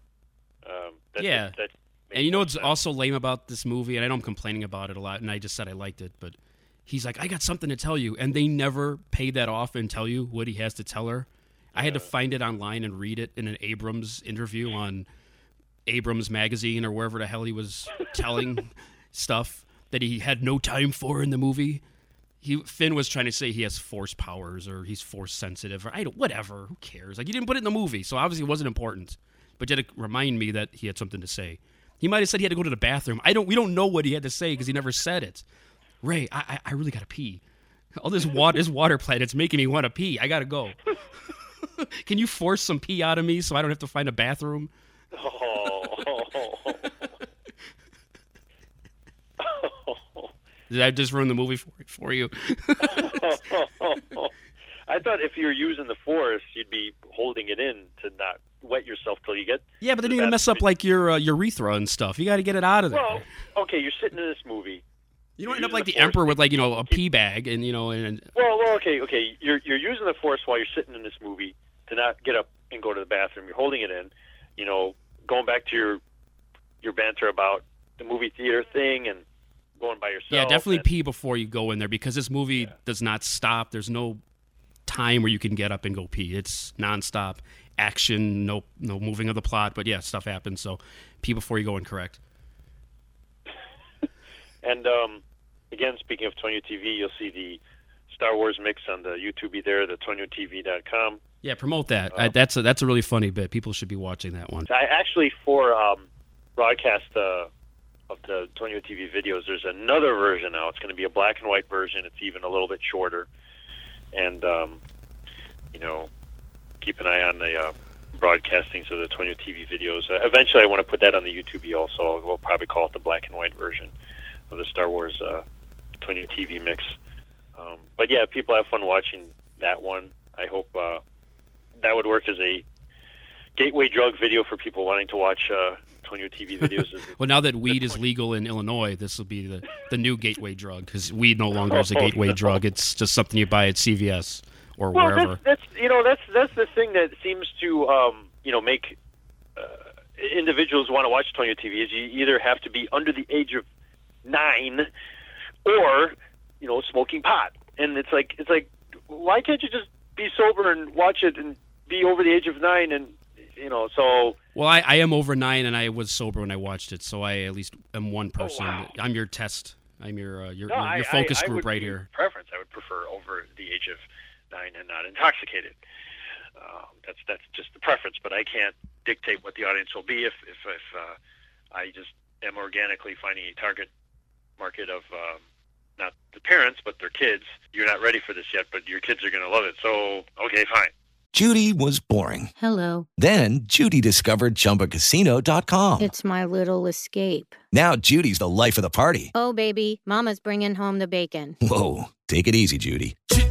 Um, that, Yeah. that, that And you know what's also lame about this movie, and I know I'm complaining about it a lot, and I just said I liked it, but he's like, I got something to tell you, and they never pay that off and tell you what he has to tell her. I had to find it online and read it in an Abrams interview on Abrams magazine or wherever the hell he was telling stuff that he had no time for in the movie. He Finn was trying to say he has force powers or he's force sensitive or I don't whatever. Who cares? Like you didn't put it in the movie, so obviously it wasn't important. But you had to remind me that he had something to say. He might have said he had to go to the bathroom. I don't. We don't know what he had to say because he never said it. Rey, I, I, I really gotta pee. All this water, this water plant, it's making me want to pee. I gotta go. Can you force some pee out of me so I don't have to find a bathroom? Oh. Did I just ruin the movie for, for you? I thought if you were using the force, you'd be holding it in to not wet yourself till you get. yeah, but then you're gonna mess up like your uh, urethra and stuff. You got to get it out of there. Well, okay, you're sitting in this movie. you don't end up like the emperor with like you know a pee bag and you know and Well, well, okay, okay. You're you're using the force while you're sitting in this movie to not get up and go to the bathroom. You're holding it in. You know, going back to your your banter about the movie theater thing and going by yourself. yeah, definitely and- pee before you go in there because this movie does not stop. There's no time where you can get up and go pee. It's nonstop action, no no moving of the plot. But yeah, stuff happens. So pee before you go in. Correct. And um, again, speaking of Tonio TV, you'll see the Star Wars mix on the YouTube there, the TonioTV.com. Yeah, promote that. I, that's a, that's a really funny bit. People should be watching that one. I actually for um, broadcast uh, of the Tonio TV videos, there's another version now. It's going to be a black and white version. It's even a little bit shorter, and um, you know, keep an eye on the uh, broadcastings of the Tonio TV videos. Uh, eventually, I want to put that on the YouTube also. We'll probably call it the black and white version of the Star Wars uh, Tonio TV mix. Um, but yeah, people have fun watching that one. I hope uh, that would work as a gateway drug video for people wanting to watch uh, Tonio TV videos. Well, now that weed is legal in Illinois, this will be the, the new gateway drug because weed no longer is a gateway drug. It's just something you buy at CVS or well, wherever. that's, that's you know that's that's the thing that seems to um, you know make uh, individuals want to watch Tonio TV is you either have to be under the age of nine or you know smoking pot, and it's like it's like why can't you just be sober and watch it and be over the age of nine and you know so Well, I, I am over nine and I was sober when I watched it, so I at least am one person. wow. I'm your test. I'm your uh, your, No, your, I- focus I- I group right here. Preference, I would prefer over the age of nine and not intoxicated. Um, that's that's just the preference, but I can't dictate what the audience will be if if, if uh, I just am organically finding a target market of um, not the parents but their kids. You're not ready for this yet, but your kids are going to love it. So okay, fine. Judy was boring. Hello. Then Judy discovered ChumbaCasino.com. It's my little escape. Now Judy's the life of the party. Oh, baby, Mama's bringing home the bacon. Whoa, take it easy, Judy.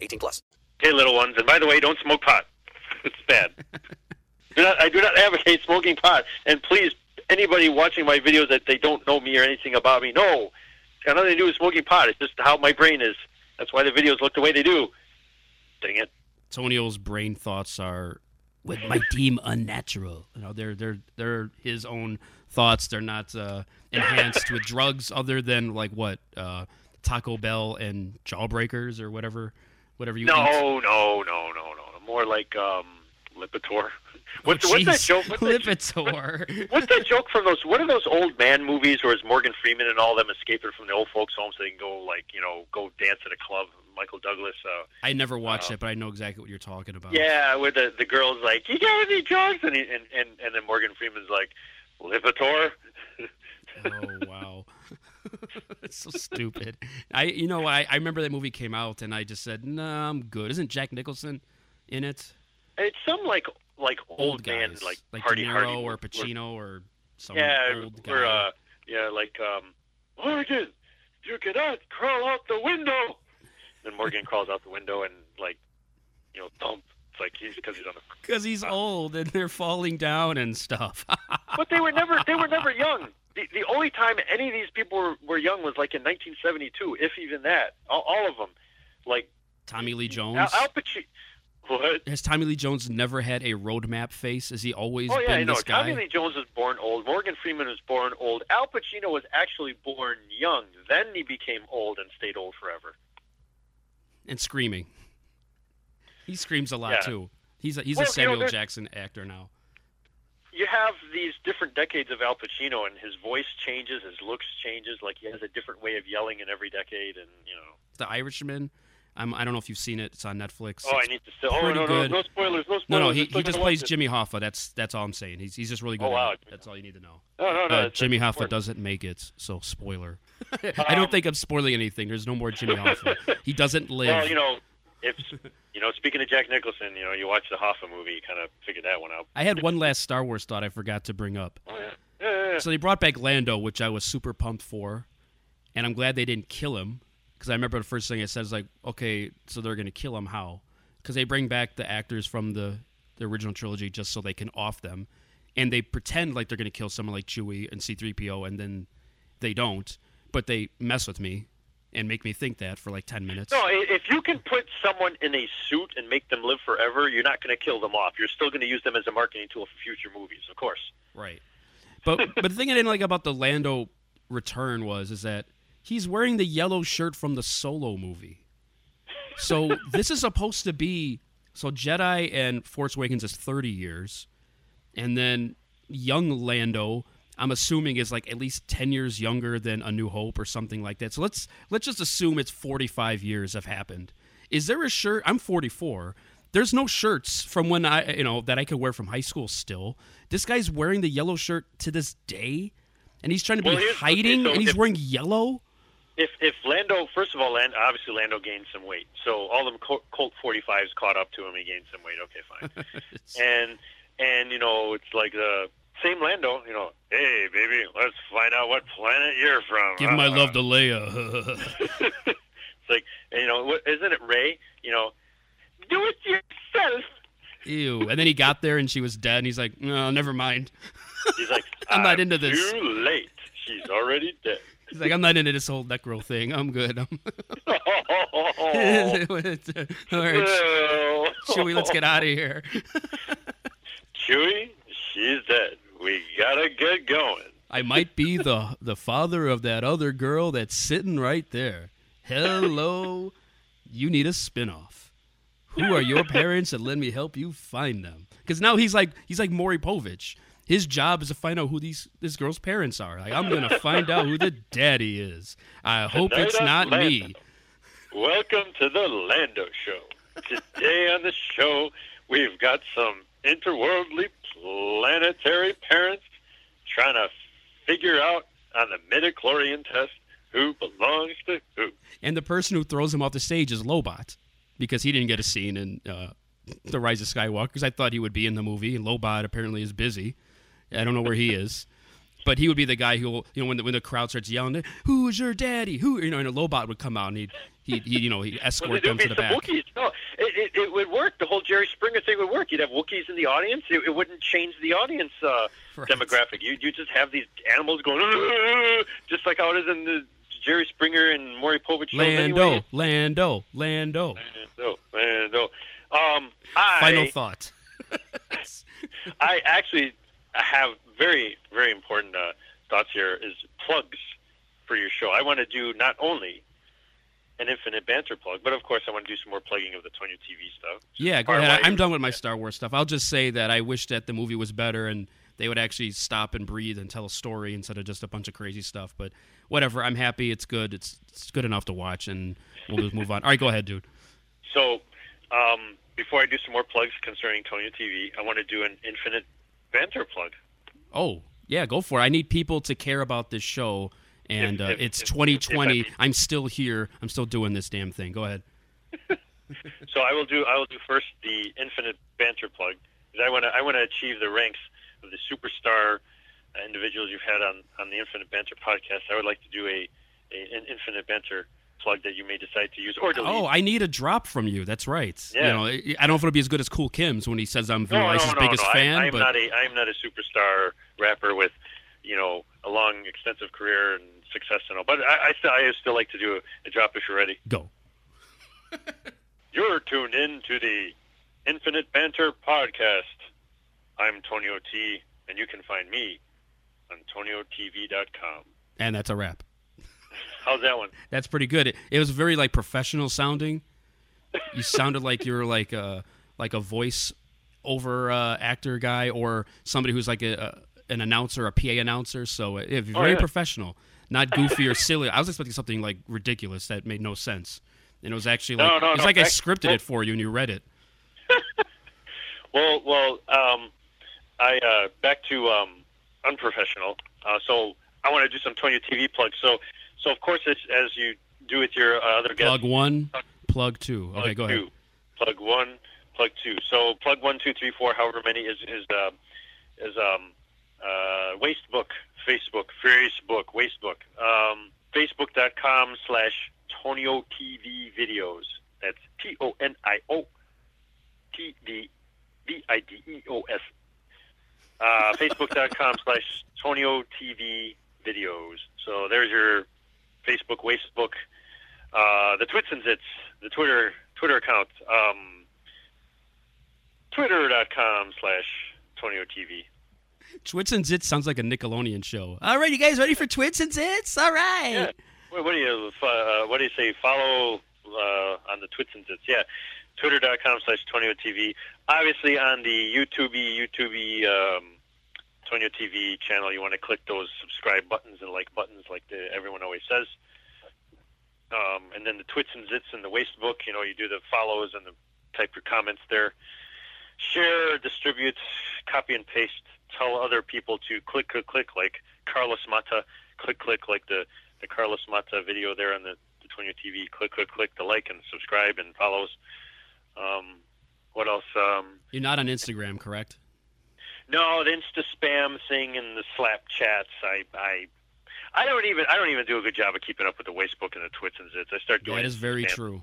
18 plus. Hey, little ones. And by the way, don't smoke pot. It's bad. do not, I do not advocate smoking pot. And please, anybody watching my videos that they don't know me or anything about me, no. It's got nothing to do with smoking pot. It's just how my brain is. That's why the videos look the way they do. Dang it. Tonio's brain thoughts are would my team unnatural. You know, they're they're they're his own thoughts. They're not uh, enhanced with drugs, other than like what uh, Taco Bell and Jawbreakers or whatever, whatever you. No, eat. no, no, no, no. More like um, Lipitor. What's, Oh, what's that joke? What's that, Lipitor. what's that joke from those? What are those old man movies where it's Morgan Freeman and all them escaping from the old folks' home so they can go like you know go dance at a club? Michael Douglas. Uh, I never watched it, but I know exactly what you're talking about. yeah, where the the girl's like, "You got any drugs?" and he, and and and then Morgan Freeman's like, "Lipitor." Oh wow. it's so stupid. I you know I, I remember that movie came out and I just said, "Nah, I'm good." Isn't Jack Nicholson in it? It's some like like old, man guys, like, like Hardy De Niro Hardy or Pacino or some yeah, old guy. where uh, yeah, like um, Morgan, you cannot crawl out the window. Then Morgan crawls out the window and like, you know, thump. It's like he's because he's on. Because he's old and they're falling down and stuff. But they were never they were never young. The the only time any of these people were, were young was like in 1972, if even that. All, all of them, like Tommy Lee Jones. Al, Al Pacino. What? Has Tommy Lee Jones never had a roadmap face? Has he always Oh yeah, I been know. this guy? Tommy Lee Jones was born old. Morgan Freeman was born old. Al Pacino was actually born young. Then he became old and stayed old forever. and screaming. He screams a lot Yeah. too. He's a, he's Well, a you know, Samuel Jackson actor now. You have these different decades of Al Pacino, and his voice changes, his looks changes. Like he has a different way of yelling in every decade, and you know. The Irishman. I'm, I don't know if you've seen it. It's on Netflix. Oh, I need to still. Oh pretty no, no, good. no spoilers, no spoilers. No, no, he, he just plays. Jimmy Hoffa. That's that's all I'm saying. He's he's just really good. Oh, wow. That's all you need to know. No, no, no, Uh, it's- Jimmy it's Hoffa important. doesn't make it, so spoiler. I Um, don't think I'm spoiling anything. There's no more Jimmy Hoffa. He doesn't live. Well, you know, if you know, speaking of Jack Nicholson, you know, you watch the Hoffa movie, you kind of figure that one out. I had one last Star Wars thought I forgot to bring up. Oh, yeah. Yeah, yeah, yeah. So they brought back Lando, which I was super pumped for, and I'm glad they didn't kill him because I remember the first thing I said is like, okay, so they're gonna kill him how? Because they bring back the actors from the the original trilogy just so they can off them, and they pretend like they're gonna kill someone like Chewie and C-3PO, and then they don't, but they mess with me and make me think that for like ten minutes. No, if you can put someone in a suit and make them live forever, you're not going to kill them off. You're still going to use them as a marketing tool for future movies, of course. Right. But but the thing I didn't like about the Lando return was is that he's wearing the yellow shirt from the Solo movie. So this is supposed to be so Jedi and Force Awakens is 30 years and then young Lando I'm assuming is like at least 10 years younger than A New Hope or something like that. So let's let's just assume it's 45 years have happened. Is there a shirt? I'm 44. There's no shirts from when I you know that I could wear from high school still. This guy's wearing the yellow shirt to this day and he's trying to be Well, okay, hiding so and he's if- wearing yellow? If if Lando, first of all, Land, obviously Lando gained some weight, so all them Colt 45s caught up to him. He gained some weight. Okay, fine. and and you know it's like the same Lando. You know, hey baby, let's find out what planet you're from. Give my Uh, love to Leia. It's like you know, what, isn't it Rey? You know, do it yourself. Ew. And then he got there and she was dead and he's like, "No, never mind." He's like, I'm not into this. Too late. She's already dead. He's like, I'm not into this whole necro thing. I'm good. I'm All right, Chewie, let's get out of here. Chewie, she's dead. We gotta get going. I might be the the father of that other girl that's sitting right there. Hello, you need a spinoff. Who are your parents, and let me help you find them? Because now he's like he's like Maury Povich. His job is to find out who these this girl's parents are. Like I'm gonna find out who the daddy is. I hope Tonight it's not Lando. me. Welcome to the Lando Show. Today on the show, we've got some interworldly planetary parents trying to figure out on the midichlorian test who belongs to who. And the person who throws him off the stage is Lobot, because he didn't get a scene in uh, The Rise of Skywalker. Because I thought he would be in the movie, and Lobot apparently is busy. I don't know where he is, but he would be the guy who, you know, when the, when the crowd starts yelling, "Who's your daddy?" Who, you know, and a Lobot would come out and he'd, he, he, you know, he Well, escort there'd them to the back. Wookiees. No, it, it, it would work. The whole Jerry Springer thing would work. You'd have Wookiees in the audience. It, it wouldn't change the audience uh, Right. demographic. You you just have these animals going, just like how it is in the Jerry Springer and Maury Povich. Lando, Anyway. Lando, Lando. Lando, Lando. Um, I Final thought. I actually have very, very important uh, thoughts here is plugs for your show. I want to do not only an infinite banter plug, but of course I want to do some more plugging of the Tonio TV stuff. Yeah, go ahead. I- I'm done with my Star Wars stuff. I'll just say that I wish that the movie was better and they would actually stop and breathe and tell a story instead of just a bunch of crazy stuff. But whatever, I'm happy. It's good. It's it's good enough to watch, and we'll just move on. All right, go ahead, dude. So, um, before I do some more plugs concerning Tonio TV, I want to do an infinite banter plug. Oh, yeah, go for it. I need people to care about this show, and If- uh, if- it's if- 2020. if I I'm still here. I'm still doing this damn thing. Go ahead. So I will do I will do first the infinite banter plug because I want to I want to achieve the ranks of the superstar individuals you've had on on the Infinite Banter podcast. I would like to do a, a an infinite banter plug that you may decide to use or delete. Oh, I need a drop from you. That's right. Yeah. You know, I don't know if it'll be as good as Cool Kim's when he says I'm Vanilla no, Ice's no, no, biggest no. fan, I, I'm but not a I'm not a superstar rapper with you know a long extensive career and success and all. But I I still I still like to do a, a drop if you're ready. go. You're tuned in to the Infinite Banter podcast. I'm Tonio T, and you can find me on TonioTV.com. And that's a wrap. How's that one? That's pretty good. It, it was very like professional sounding. You sounded like you were like a like a voice over uh, actor guy or somebody who's like a, a an announcer, a PA announcer. So it, it- Oh, very yeah. professional, not goofy or silly. I was expecting something like ridiculous that made no sense, and it was actually No, like no, it's no, like I scripted it for you and you read it. Well, well, um, I uh, back to um, unprofessional. Uh, so I want to do some Tonio TV plugs. So, so of course, as, as you do with your uh, other guests, Plug one, plug two. Okay, plug go two. ahead. Plug one, plug two. So plug one, two, three, four, however many is is uh, is um, uh, Wastebook, Facebook, Facebook, Wastebook, um, Facebook.com slash Tonio TV videos. That's T O N I O T V V I D E O S. Uh, Facebook.com slash Tonio TV videos. So there's your Facebook, Wastebook, uh, the Twits and Zits, the Twitter Twitter account, um, Twitter.com slash Tonio TV. Twits and Zits sounds like a Nickelodeon show. All right, you guys ready for Twits and Zits? All right. Yeah. What, what do you uh, what do you say? Follow uh, on the Twits and Zits. Yeah, Twitter.com slash Tonio TV. Obviously on the YouTube YouTube um, Tonio TV channel, you want to click those subscribe buttons and like buttons, like the, everyone always says. Um, and then the Twits and Zits and the waste book. you know, you do the follows and the type your comments there. Share, distribute, copy and paste. Tell other people to click, click, click, like Carlos Mata. Click, click, like the, the Carlos Mata video there on the, the Tonio TV. Click, click, click the like and subscribe and follows. Um, what else? Um, You're not on Instagram, correct? No, the Insta spam thing and the slap chats. I, I, I don't even I don't even do a good job of keeping up with the Wastebook and the Twits and Zits. I start doing That is very spam true.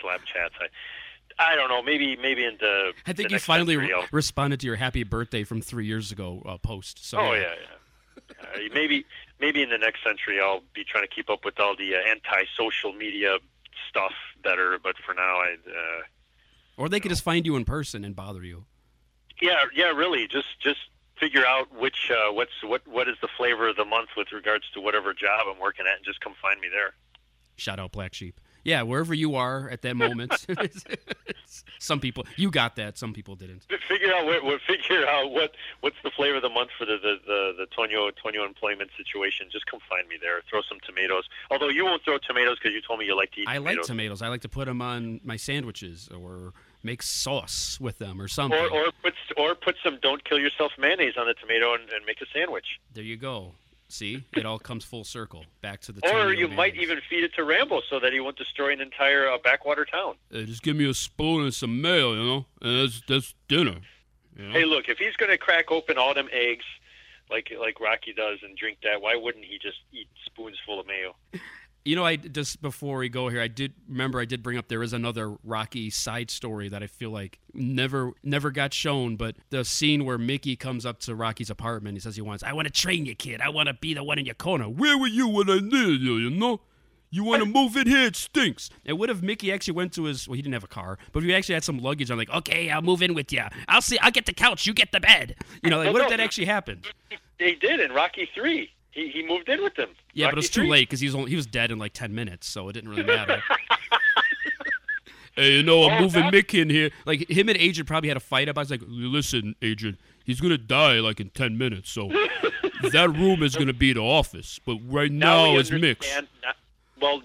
slap chats. I, I don't know. Maybe maybe into. I think you finally re- responded to your happy birthday from three years ago uh, post. So oh yeah, yeah. Uh, maybe maybe in the next century I'll be trying to keep up with all the uh, anti-social media stuff better. But for now, I. Uh, or they could just find you in person and bother you. Yeah, yeah, really. Just just figure out which uh, what's what what is the flavor of the month with regards to whatever job I'm working at, and just come find me there. Shout out Black Sheep. Yeah, wherever you are at that moment. some people you got that, some people didn't. Figure out what, what figure out what what's the flavor of the month for the the the, the Tonio Tonio employment situation. Just come find me there. Throw some tomatoes. Although you won't throw tomatoes because you told me you like to eat. I tomatoes. like tomatoes. I like to put them on my sandwiches or make sauce with them or something. Or or put or put some don't kill yourself mayonnaise on the tomato and, and make a sandwich. There you go. See, it all comes full circle back to the. Or you might even feed it to Rambo so that he won't destroy an entire uh, backwater town. Uh, just give me a spoon and some mayo, you know, and that's that's dinner. You know? Hey, look, if he's going to crack open all them eggs like like Rocky does and drink that, why wouldn't he just eat spoons full of mayo? You know, I just before we go here, I did remember I did bring up there is another Rocky side story that I feel like never never got shown, but the scene where Mickey comes up to Rocky's apartment, he says he wants, I want to train you, kid. I want to be the one in your corner. Where were you when I needed you? You know. You want to move in here? It stinks. And what if Mickey actually went to his? Well, he didn't have a car, but if he actually had some luggage, I'm like, okay, I'll move in with you. I'll see. I'll get the couch. You get the bed. You know, like what if that actually happened? They did in Rocky Three. He he moved in with them. Yeah, Rocky but it's too 3. late because he was only, he was dead in like ten minutes, so it didn't really matter. hey, you know, I'm Oh, moving that- Mick in here. Like him and Adrian probably had a fight about. It's like, listen, Adrian, he's gonna die like in ten minutes, so that room is gonna be the office. But right now, we it's now- well,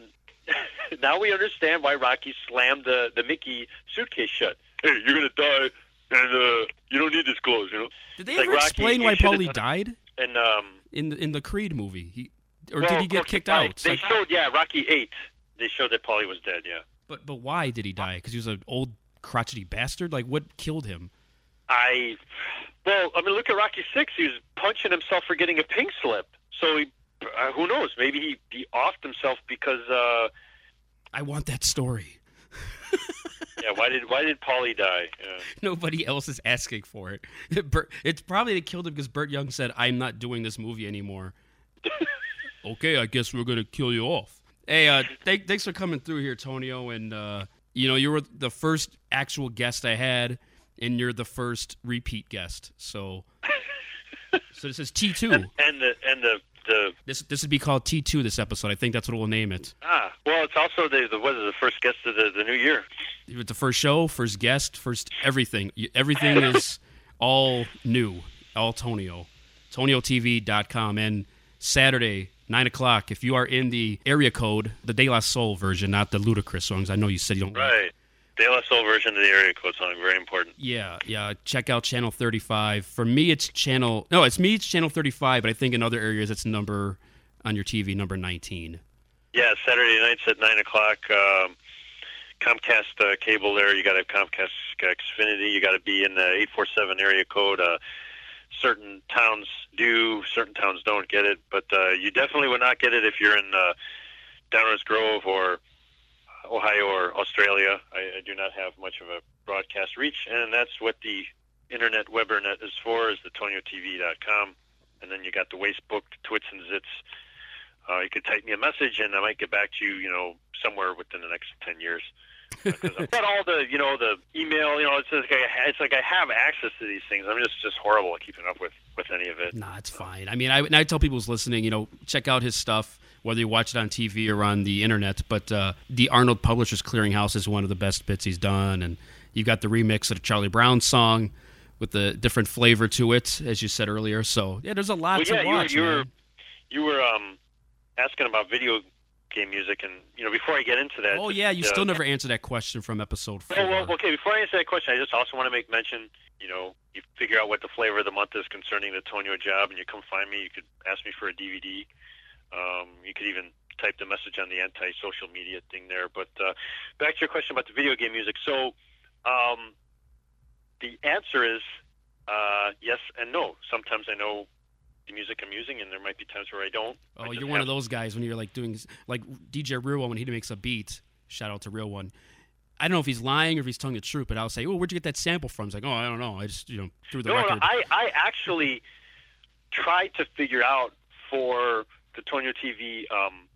now we understand why Rocky slammed the the Mickey suitcase shut. Hey, you're gonna die, and uh, you don't need this clothes, you know. Did they like ever Rocky, explain why Paulie died And um, in the in the Creed movie? He or well, did he get kicked out? They Like- showed, yeah, Rocky Eight. They showed that Paulie was dead. Yeah. but but why did he die? Because he was an old crotchety bastard. Like what killed him? I, well, I mean, look at Rocky Six. He was punching himself for getting a pink slip. So he, uh, who knows? Maybe he he offed himself because. uh I want that story. Yeah. Why did Why did Paulie die? Yeah. Nobody else is asking for it. It's probably they killed him because Burt Young said, "I'm not doing this movie anymore." okay, I guess we're gonna kill you off. Hey, uh, th- thanks for coming through here, Tonio. And uh, you know, you were the first actual guest I had, and you're the first repeat guest. So, so this is T two. And the and the the This this would be called T two. This episode, I think that's what we'll name it. ah well, it's also the the what is the first guest of the the new year. It's the first show, first guest, first everything. Everything is all new, all Tonio. TonioTV.com. And Saturday, 9 o'clock, if you are in the area code, the De La Soul version, not the ludicrous songs. I know you said you don't. Right. De La Soul version of the area code song, very important. Yeah, yeah. Check out channel 35. For me, it's channel. No, it's me, it's channel 35, but I think in other areas it's number on your TV, number 19. Yeah, Saturday nights at nine o'clock. Um, Comcast uh, cable there. You got to have Comcast Xfinity. You got to be in the eight four seven area code. Uh, certain towns do, certain towns don't get it, but uh, you definitely would not get it if you're in uh, Downers Grove or Ohio or Australia. I, I do not have much of a broadcast reach, and that's what the internet webernet is for. Is the TonioTV.com, and then you got the waste Wastebook, Twits and Zits. Uh, you could type me a message, and I might get back to you, you know, somewhere within the next ten years. Because I've got all the, you know, the email. You know, it's like I, it's like I have access to these things. I'm just just horrible at keeping up with with any of it. Nah, it's fine. I mean, I, I tell people who's listening, you know, check out his stuff, whether you watch it on TV or on the internet. But uh, the Arnold Publishers Clearinghouse is one of the best bits he's done. And you got the remix of the Charlie Brown song with the different flavor to it, as you said earlier. So, yeah, there's a lot well, to yeah, watch. you, were- you were you were um asking about video game music, and you know, before I get into that, Oh, yeah, you uh, still never answered that question from episode four. Well, well, okay. Before I answer that question, I just also want to make mention. You know, you figure out what the flavor of the month is concerning the Tonio job, and you come find me. You could ask me for a DVD. Um, you could even type the message on the anti-social media thing there. But uh, back to your question about the video game music. So, um, the answer is uh, yes and no. Sometimes I know the music I'm using, and there might be times where I don't. Oh, you're one of those guys when you're like doing like DJ Real One when he makes a beat. Shout out to Real One. I don't know if he's lying or if he's telling the truth, but I'll say, "Oh, where'd you get that sample from?" He's like, "Oh, I don't know. I just you know threw the no, record." no, I, I actually tried to figure out for the Tonio TV um,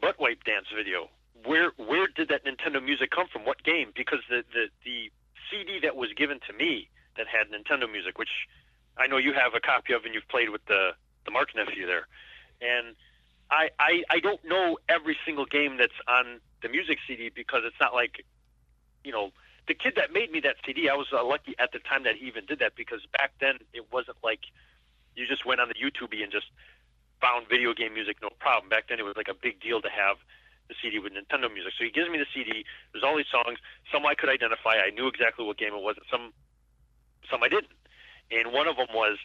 butt wipe dance video where where did that Nintendo music come from? What game? Because the the the CD that was given to me that had Nintendo music, which I know you have a copy of and you've played with the the Mark nephew there, and I I I don't know every single game that's on the music CD because it's not like you know the kid that made me that CD. I was uh, lucky at the time that he even did that because back then it wasn't like you just went on the YouTube and just found video game music no problem. Back then it was like a big deal to have the CD with Nintendo music. So he gives me the CD. There's all these songs. Some I could identify. I knew exactly what game it was, and some some I didn't. And one of them was,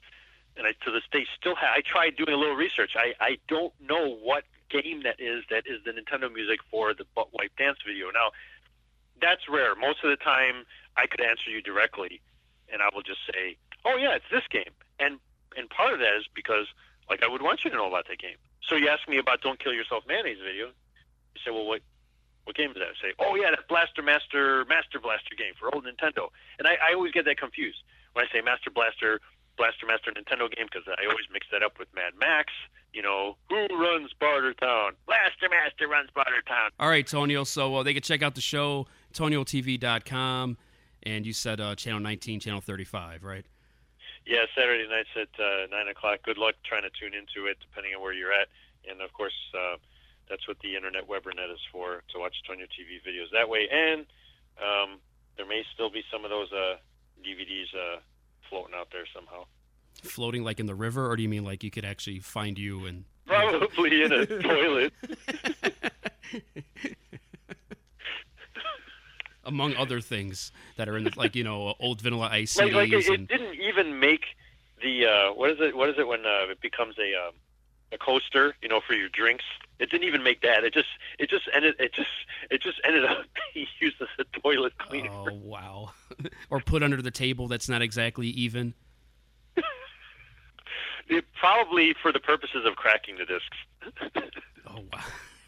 and I to this day still have. I tried doing a little research. I I don't know what game that is. That is the Nintendo music for the butt wipe dance video. Now, that's rare. Most of the time, I could answer you directly, and I will just say, "Oh yeah, it's this game." And and part of that is because like I would want you to know about that game. So you ask me about Don't Kill Yourself Mayonnaise video. You say, well, what what game is that? I say, oh yeah, that Blaster Master Master Blaster game for old Nintendo. And I, I always get that confused when I say Master Blaster Blaster Master Nintendo game because I always mix that up with Mad Max. You know, who runs Barter Town? Blaster Master runs Barter Town. All right, Tonio. So uh, they can check out the show, TonioTV.com, and you said uh, channel 19, channel 35, right? Yeah, Saturday nights at uh, nine o'clock. Good luck trying to tune into it, depending on where you're at. And of course, uh, that's what the internet webernet is for to watch Tonio TV videos that way. And um, there may still be some of those uh, DVDs uh, floating out there somehow. Floating like in the river, or do you mean like you could actually find you and Probably in a toilet. among other things that are in the, like you know old Vanilla Ice like, like CDs it, it and didn't even make the uh, what is it? What is it when uh, it becomes a um, a coaster? You know, for your drinks. It didn't even make that. It just it just ended it just it just ended up being used as a toilet cleaner. oh wow, or put under the table that's not exactly even. It, probably for the purposes of cracking the discs. oh wow.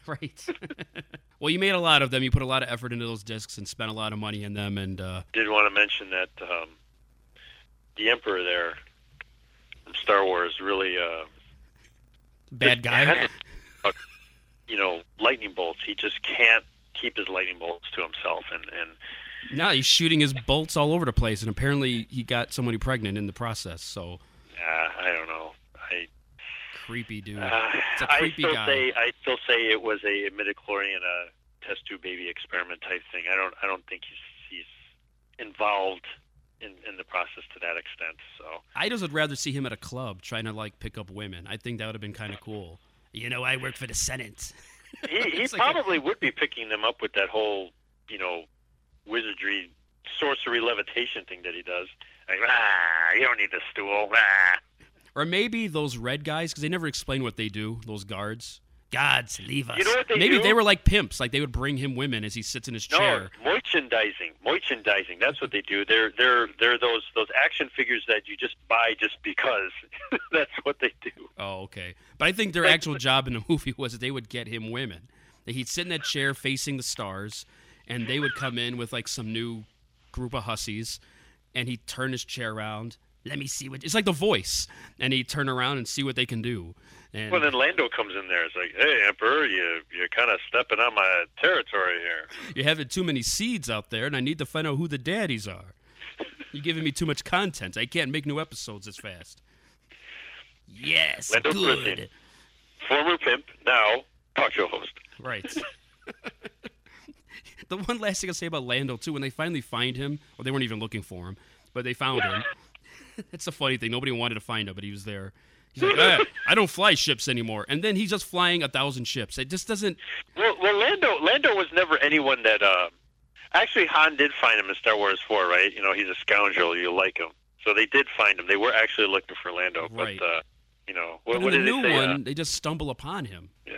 Right. Well, you made a lot of them. You put a lot of effort into those discs and spent a lot of money in them. And uh, Did want to mention that um, the Emperor there from Star Wars really uh, bad guy. uh, you know, lightning bolts. He just can't keep his lightning bolts to himself, and and now he's shooting his bolts all over the place, and apparently he got somebody pregnant in the process. So uh, I don't know. I creepy dude. Uh, it's a I creepy still guy. say I still say it was a midichlorian uh, test tube baby experiment type thing. I don't I don't think he's he's involved in in the process to that extent. So I just would rather see him at a club trying to like pick up women. I think that would have been kind of cool. You know, I work for the Senate. he he like a- probably would be picking them up with that whole you know wizardry sorcery levitation thing that he does. Like ah, you don't need the stool. Ah. Or maybe those red guys, because they never explain what they do. Those guards, gods, leave us. You know what they maybe do? they were like pimps. Like they would bring him women as he sits in his chair. Merchandising, merchandising. That's what they do. They're they're they're those those action figures that you just buy just because. That's what they do. Oh, okay. But I think their actual job in the movie was that they would get him women. That he'd sit in that chair facing the stars, and they would come in with like some new group of hussies, and he'd turn his chair around. Let me see what. It's like The Voice, and he'd turn around and see what they can do. And Well, then Lando comes in there. It's like, hey, Emperor, you you're kind of stepping on my territory here. you're having too many seeds out there, and I need to find out who the daddies are. You're giving me too much content. I can't make new episodes as fast. Yes, Lando good. Calrissian, former pimp, now talk show host. Right. the one last thing I'll say about Lando too, when they finally find him, or they weren't even looking for him, but they found him. It's a funny thing. Nobody wanted to find him, but he was there. He's like, "Ah, I don't fly ships anymore, and then he's just flying a thousand ships. It just doesn't. Well, well, Lando Lando was never anyone that. Uh, actually, Han did find him in Star Wars Four, right? You know, he's a scoundrel. You like him, so they did find him. They were actually looking for Lando, Right. but uh, you know, what, what the new they say? one, uh, they just stumble upon him, yeah.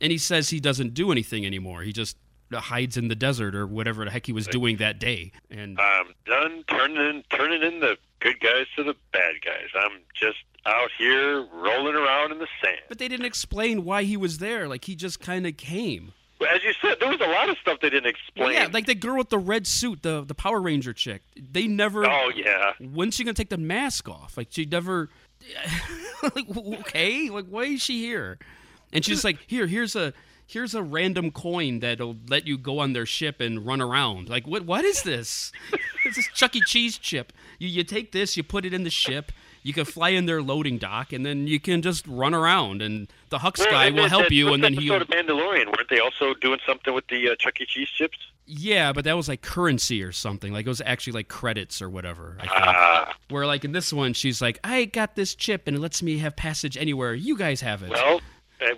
and he says he doesn't do anything anymore. He just hides in the desert or whatever the heck he was doing that day. And I'm done turning in, turning in the good guys to the bad guys. I'm just out here rolling around in the sand. but they didn't explain why he was there. Like he just kind of came. As you said, there was a lot of stuff they didn't explain. Yeah, like the girl with the red suit, the the Power Ranger chick. They never. Oh yeah. When's she gonna take the mask off? Like she never. like okay, like why is she here? And she's like, here, here's a here's a random coin that'll let you go on their ship and run around. Like what? What is this? it's this Chuck E. Cheese chip. You you take this, you put it in the ship. You can fly in their loading dock, and then you can just run around, and the Hux Well, guy will that- help that you, and then he. episode of Mandalorian, weren't they also doing something with the uh, Chuck E. Cheese chips? Yeah, but that was like currency or something. Like it was actually like credits or whatever. I think. Ah. Where like in this one, she's like, "I got this chip and it lets me have passage anywhere. You guys have it." Well,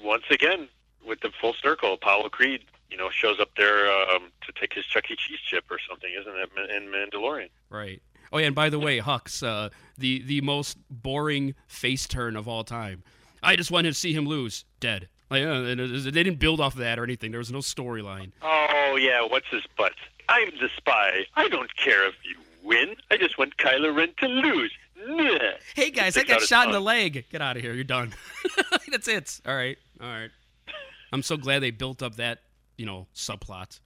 once again, with the full circle, Apollo Creed, you know, shows up there um, to take his Chuck E. Cheese chip or something, isn't it, in Mandalorian? Right. Oh yeah, and by the way, Hux, uh, the the most boring face turn of all time. I just wanted to see him lose, dead. Like uh, they didn't build off of that or anything. There was no storyline. Oh yeah, what's his butt? I'm the spy. I don't care if you win. I just want Kylo Ren to lose. Nah. Hey guys, I got shot in the leg. Get out of here. You're done. That's it. All right. All right. I'm so glad they built up that, you know, subplot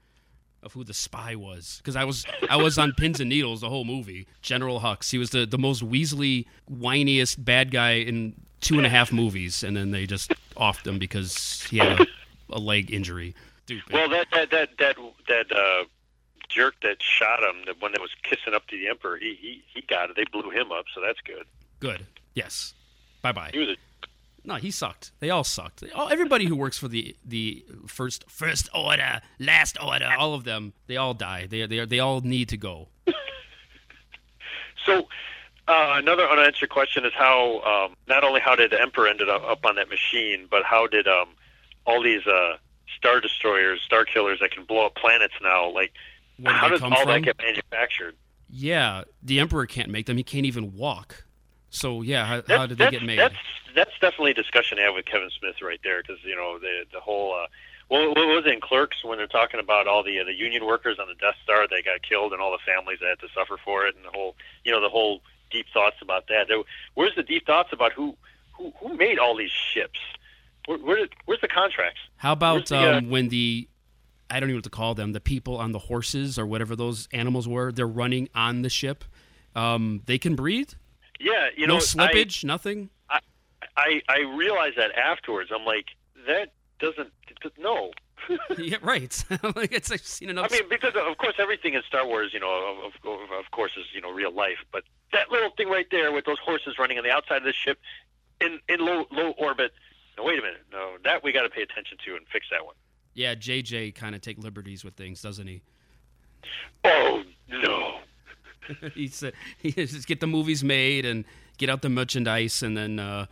of who the spy was because I was I was on pins and needles the whole movie. General Hux. He was the the most Weasley, whiniest bad guy in two and a half movies, and then they just offed him because he had a, a leg injury. Well, that that that that that uh, jerk that shot him, the one that was kissing up to the Emperor, he he he got it. They blew him up, so that's good. Good. Yes. Bye bye. He was a No, he sucked. They all sucked. They all, everybody who works for the the first first order, last order, all of them, they all die. They they they all need to go. So uh, another unanswered question is how um, not only how did the Emperor ended up, up on that machine, but how did um, all these uh, star destroyers, star killers that can blow up planets now, like Where how does all from? that get manufactured? Yeah, the emperor can't make them. He can't even walk. So yeah, how, That's, how did they get made? That's that's definitely a discussion to have with Kevin Smith right there, because you know the the whole. Uh, well, what was it in Clerks when they're talking about all the uh, the Union workers on the Death Star that got killed and all the families that had to suffer for it, and the whole you know the whole deep thoughts about that. There, where's the deep thoughts about who who who made all these ships? Where, where did, where's the contracts? How about the, uh, um, when the I don't even know what to call them, the people on the horses or whatever those animals were, they're running on the ship. Um, they can breathe. Yeah, you know, no know, slippage, nothing. I, I I realized that afterwards. I'm like, that doesn't no. yeah, right. like it's I've seen enough. I mean, because of course everything in Star Wars, you know, of, of, of course is you know real life. But that little thing right there with those horses running on the outside of the ship in in low low orbit. No, wait a minute. No, that we got to pay attention to and fix that one. yeah, JJ kind of take liberties with things, doesn't he? Oh no. He's uh, he just get the movies made and get out the merchandise, and then uh,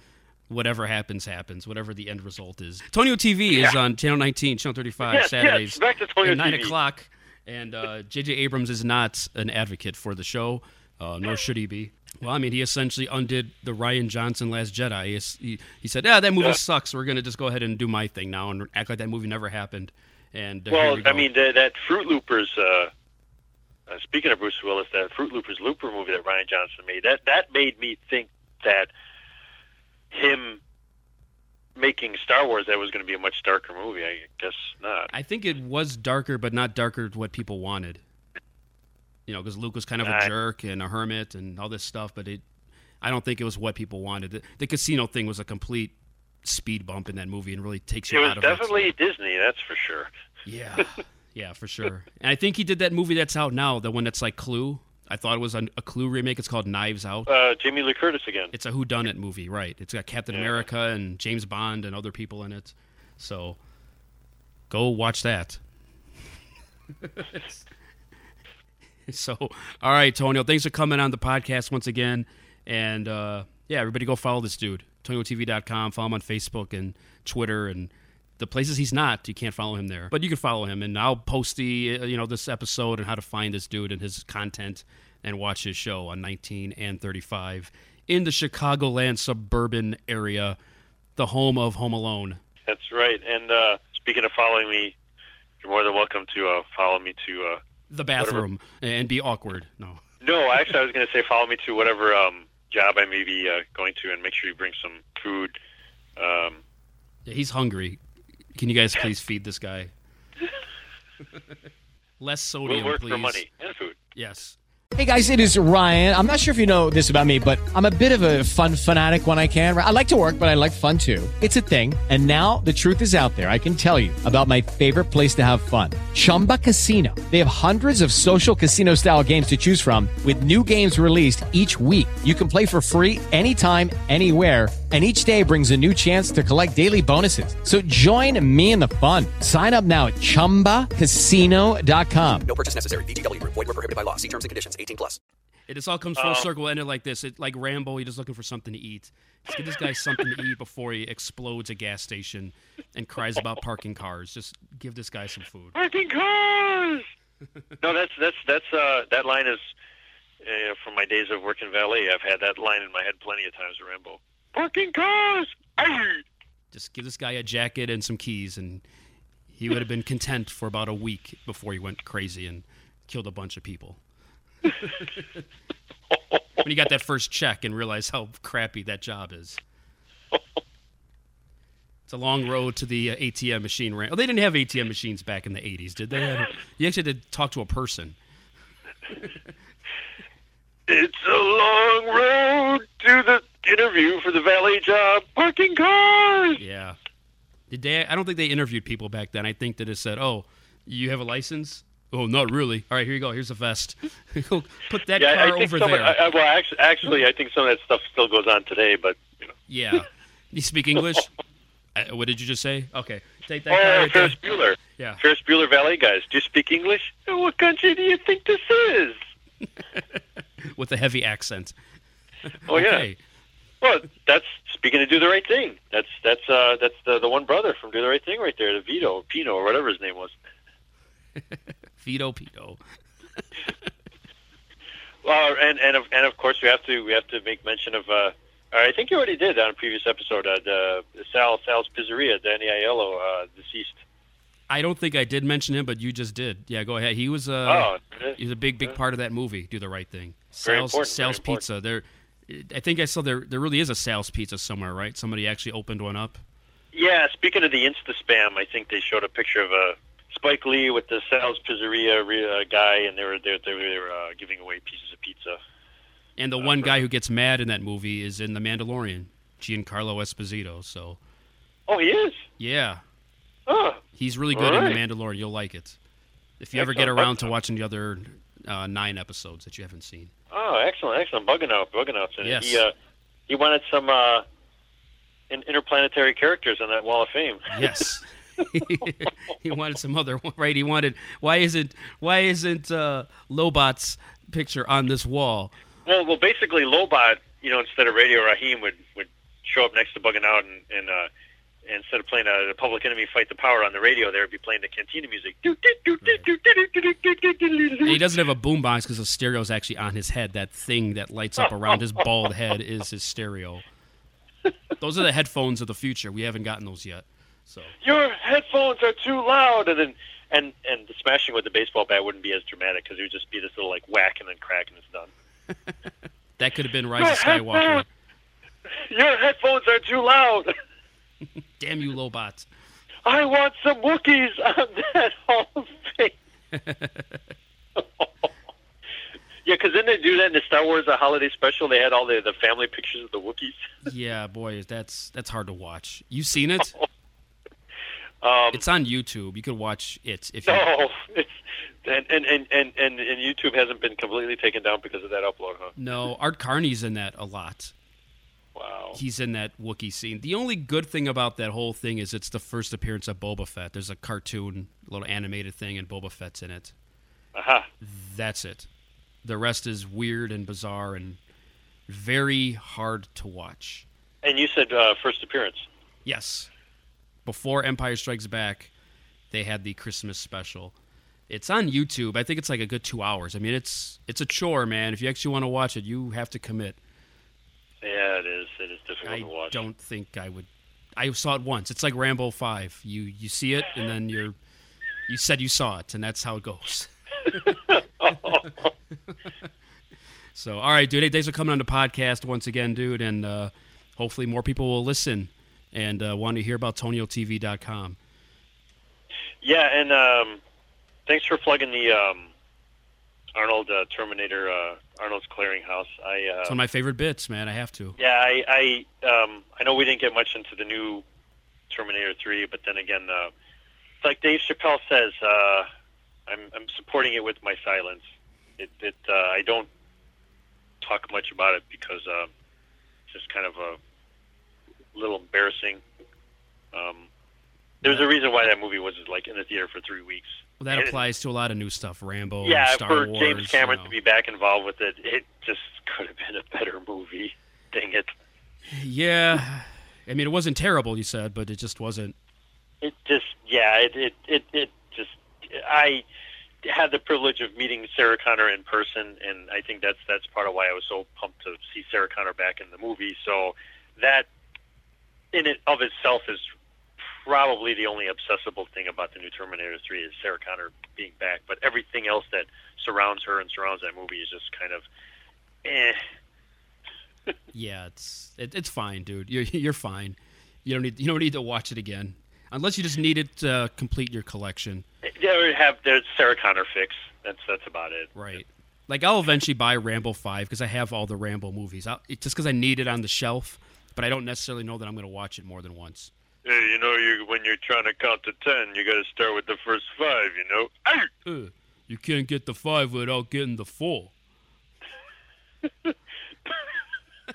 whatever happens, happens. Whatever the end result is. Tonio TV is on Channel 19, Channel 35 Yes, yes, Saturdays back to Tonio at nine TV. o'clock. And uh, J.J. Abrams is not an advocate for the show, uh, nor should he be. Well, I mean, he essentially undid the Rian Johnson Last Jedi. He, he, he said, "Yeah, that movie Yeah. sucks. We're gonna just go ahead and do my thing now and act like that movie never happened." And uh, Well, we I mean that, that Fruit Loopers. Uh, uh, speaking of Bruce Willis, that Fruit Loopers Looper movie that Rian Johnson made that that made me think that him making Star Wars that was going to be a much darker movie. I guess not. I think it was darker, but not darker what people wanted. You know, because Luke was kind of a jerk and a hermit and all this stuff, but it, I don't think it was what people wanted. The, the casino thing was a complete speed bump in that movie and really takes It you was out of it. was definitely Disney, that's for sure. Yeah, yeah, for sure. And I think he did that movie that's out now, the one that's like Clue. I thought it was a, a Clue remake. It's called Knives Out. Uh, Jamie Lee Curtis again. It's a Who Done It movie, right? It's got Captain Yeah. America and James Bond and other people in it. So go watch that. so, all right, Tonio, thanks for coming on the podcast once again. And uh, yeah, everybody go follow this dude. TonioTV.com. Follow him on Facebook and Twitter and the places he's not, you can't follow him there. But you can follow him, and I'll post the uh, you know this episode and how to find this dude and his content and watch his show on 19 and 35 in the Chicagoland suburban area, the home of Home Alone. That's right. And uh, speaking of following me, you're more than welcome to uh, follow me to. Uh, The bathroom and be awkward. No. no, actually, I was going to say follow me to whatever um, job I may be uh, going to, and make sure you bring some food. Um, Yeah, he's hungry. Can you guys please feed this guy? Less sodium, we'll work please. for money and food. Yes. Hey guys, it is Ryan. I'm not sure if you know this about me, but I'm a bit of a fun fanatic when I can. I like to work, but I like fun too. It's a thing. And now the truth is out there. I can tell you about my favorite place to have fun Chumba Casino. They have hundreds of social casino style games to choose from, with new games released each week. You can play for free anytime, anywhere. And each day brings a new chance to collect daily bonuses. So join me in the fun. Sign up now at chumbacasino.com. No purchase necessary. VGW Group. Void were prohibited by law. See terms and conditions. 18 plus. It just all comes full Um, circle, ended like this. It like Rambo, he's just looking for something to eat. Let's get this guy something to eat before he explodes a gas station and cries about parking cars. Just give this guy some food. Parking cars. no, that's that's that's uh, that line is uh, from my days of working valet. I've had that line in my head plenty of times. Rambo. Cars. Aye. Just give this guy a jacket and some keys, and he would have been content for about a week before he went crazy and killed a bunch of people. when he got that first check and realized how crappy that job is. It's a long road to the uh, ATM machine. Ran- oh, they didn't have ATM machines back in the 80s, did they? Had- You actually had to talk to a person. It's a long road to the interview for the valet job. Parking cars. Yeah. Did they? I don't think they interviewed people back then. I think they just said, "Oh, you have a license." Oh, not really. All right, here you go. Here's a vest. Put that yeah, car over some, there. I, well, actually, actually, I think some of that stuff still goes on today. But you know. yeah. You speak English? Uh, what did you just say? Okay. Take that oh, car right Ferris there. Bueller. Yeah. Ferris Bueller valet guys. Do you speak English? What country do you think this is? With a heavy accent. Oh yeah. Well, that's speaking of do the right thing. That's that's uh that's the the one brother from Do the Right Thing right there, the Vito Pino or whatever his name was. Vito Pino. Well, and and of and of course we have to we have to make mention of. uh I think you already did on a previous episode. Uh, the Sal Sal's Pizzeria, Danny Aiello, uh, deceased. I don't think I did mention him, but you just did. Yeah, go ahead. He was uh, Oh, he's a big, big part of that movie. Do the right thing. Very Sal's, important, very Sal's important. Pizza. I think I saw there. There really is a sales Pizza somewhere, right? Somebody actually opened one up. Yeah, speaking of the Insta spam, I think they showed a picture of uh, Spike Lee with the Sal's Pizzeria uh, guy, and they were they, they were uh, giving away pieces of pizza. And the one guy who gets mad in that movie is in The Mandalorian, Giancarlo Esposito. So Oh, he is. yeah, Oh, he's really All good in. The Mandalorian. You'll like it if you ever get around to watching the other uh, nine episodes that you haven't seen. oh, excellent, excellent. Bugging out, bugging out. Yes. He uh, he wanted some uh, in- interplanetary characters on that Wall of Fame. Yes. he wanted some other one, right? He wanted why isn't why isn't uh, Lobot's picture on this wall? Well, well, basically, Lobot, you know, instead of Radio Raheem would would show up next to Bugging Out, and, and uh, instead of playing a, the Public Enemy Fight the Power on the radio, they would be playing the Cantina music. And he doesn't have a boombox because the stereo is actually on his head. That thing that lights up around his bald head is his stereo. Those are the headphones of the future. We haven't gotten those yet. So Your headphones are too loud, and then and and the smashing with the baseball bat wouldn't be as dramatic because it would just be this little like whack and then crack and it's done. that could have been Rise of Skywalker. Your headphones are too loud. Damn you, Lobots. I want some Wookiees on that Hall of Fame. yeah, because didn't they do that in the Star Wars uh, holiday special? They had all the, the family pictures of the Wookiees. Yeah, boy, that's that's hard to watch. You seen it? Um, it's on YouTube. You could watch it if you. no, it's, and, and, and, and, and, and YouTube hasn't been completely taken down because of that upload, huh? No, Art Carney's in that a lot. Wow. He's in that Wookiee scene. The only good thing about that whole thing is it's the first appearance of Boba Fett. There's a cartoon, little animated thing, and Boba Fett's in it. Aha. That's it. The rest is weird and bizarre and very hard to watch. And you said uh, first appearance. Yes. Before Empire Strikes Back, they had the Christmas special. It's on YouTube. I think it's like a good two hours. I mean, it's it's a chore, man. If you actually want to watch it, you have to commit. Yeah, it is. It is difficult I to watch. I don't think I would. I saw it once. It's like Rambo Five. You you see it, and then you're you said you saw it, and that's how it goes. so, all right, dude. Hey, thanks for coming on the podcast once again, dude, and uh, hopefully more people will listen and uh, want to hear about TonioTV.com. Yeah, and um, thanks for plugging the um, Arnold uh, Terminator uh, Arnold's Clearinghouse. I uh, It's one of my favorite bits, man. I have to. yeah, I I um, I know we didn't get much into the new Terminator Three, but then again, uh, it's like Dave Chappelle says, uh, I'm I'm supporting it with my silence. It it uh, I don't talk much about it because uh, it's just kind of a little embarrassing. Um, there's a reason why that movie was like in the theater for three weeks. Well, that applies to a lot of new stuff. Rambo, yeah, Star for Wars. James Cameron you know. to be back involved with it, it just could have been a better movie. Dang it! Yeah, I mean, it wasn't terrible, you said, but it just wasn't. It just yeah, it it it, it just I had the privilege of meeting Sarah Connor in person, and I think that's that's part of why I was so pumped to see Sarah Connor back in the movie. So that in it of itself is probably the only obsessible thing about the new Terminator 3 is Sarah Connor being back, but everything else that surrounds her and surrounds that movie is just kind of eh. Yeah, it's it, it's fine, dude. You're you're fine. You don't need you don't need to watch it again unless you just need it to complete your collection. There have the Sarah Connor fix. That's that's about it. Right. Like I'll eventually buy Rambo Five because I have all the Rambo movies. I'll, just because I need it on the shelf, but I don't necessarily know that I'm going to watch it more than once. Hey, you know, you when you're trying to count to ten, you got to start with the first five. You know. Uh, you can't get the five without getting the four.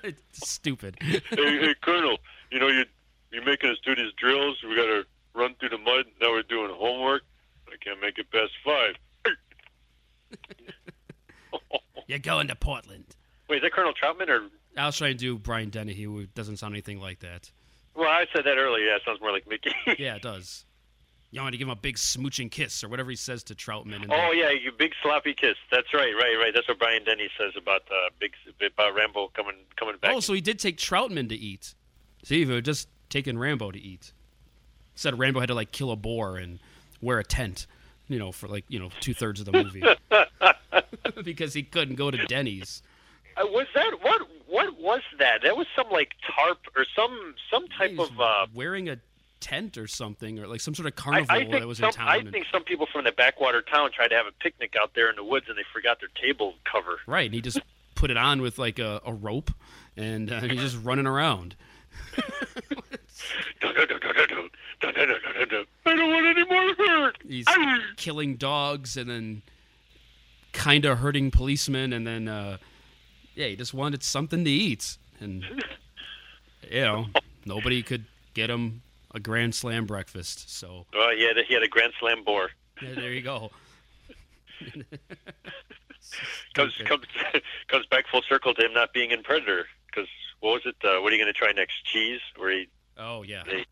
it's stupid. hey, hey, Colonel, you know you you're making us do these drills. We got to run through the mud. Now we're doing homework. I can't make it past five. You're going to Portland. Wait, is that Colonel Trautman or? I was trying to do Brian Dennehy, who doesn't sound anything like that. Well, I said that earlier. Yeah, it sounds more like Mickey. Yeah, it does. You want to give him a big smooching kiss or whatever he says to Trautman. And oh yeah, you big sloppy kiss. That's right, right, right. That's what Brian Dennehy says about uh, big about Rambo coming coming back. Oh, so he did take Trautman to eat. See, he was just taking Rambo to eat. Said Rambo had to like kill a boar and wear a tent, you know, for like you know two thirds of the movie because he couldn't go to Denny's. Uh, was that what? What was that? That was some like tarp or some some type He's of. Uh, wearing a tent or something, or like some sort of I, carnival I think that was some, in town. I and- think some people from the backwater town tried to have a picnic out there in the woods and they forgot their table cover. right, and he just put it on with like a, a rope, and uh, he's just running around. I don't want any more hurt. He's killing dogs and then kind of hurting policemen, and then uh, yeah, he just wanted something to eat, and you know nobody could get him a grand slam breakfast. So Oh, he had a, he had a grand slam boar. yeah, there you go. Comes comes comes back full circle to him not being in Predator. Because what was it? Uh, what are you going to try next? Cheese, where he Oh yeah, they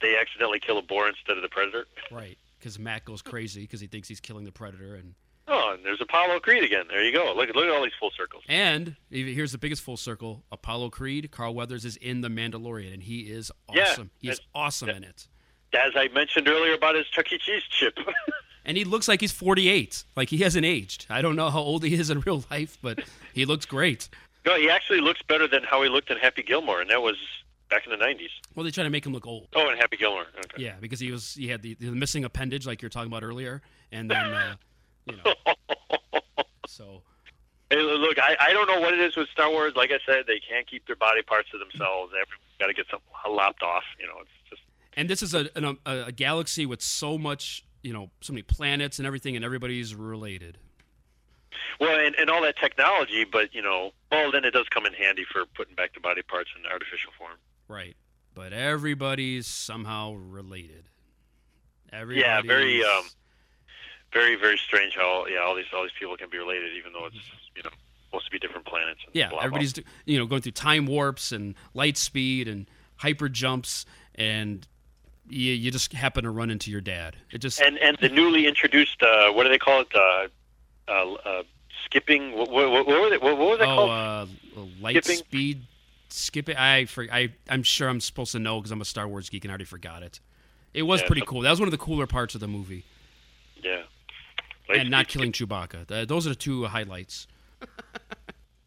they accidentally kill a boar instead of the predator. right. Because Matt goes crazy because he thinks he's killing the predator, and Oh, and there's Apollo Creed again. There you go. Look at look at all these full circles. and here's the biggest full circle: Apollo Creed, Carl Weathers is in the Mandalorian, and he is awesome. he is that's- awesome in it. As I mentioned earlier about his Chuck E. Cheese chip. And he looks like he's 48. Like he hasn't aged. I don't know how old he is in real life, but he looks great. no, he actually looks better than how he looked in Happy Gilmore, and that was back in the '90s. Well, they try to make him look old. Oh, and Happy Gilmore. Okay. Yeah, because he was he had the, the missing appendage, like you're talking about earlier, and then uh, you know. So Hey, look, I, I don't know what it is with Star Wars. Like I said, they can't keep their body parts to themselves. Everyone's got to get something lopped off. You know, it's just and this is a, an, a a galaxy with so much you know so many planets and everything, and everybody's related. well, and, and all that technology. But you know, well, then it does come in handy for putting back the body parts in artificial form. Right. But everybody's somehow related. Everybody's, Yeah, very um, very very strange how yeah all these all these people can be related, even though it's you know supposed to be different planets. and Yeah, blah, blah. everybody's you know going through time warps and light speed and hyper jumps, and you, you just happen to run into your dad. It just and and the newly introduced uh, what do they call it? Uh, uh, uh, skipping. What, what, what, were they, what, what was that oh called? uh, light Skipping? speed skipping. I for, I I'm sure I'm supposed to know because I'm a Star Wars geek and I already forgot it. It was Yeah, pretty cool. That was one of the cooler parts of the movie, yeah. And not killing Chewbacca. Th- those are the two highlights.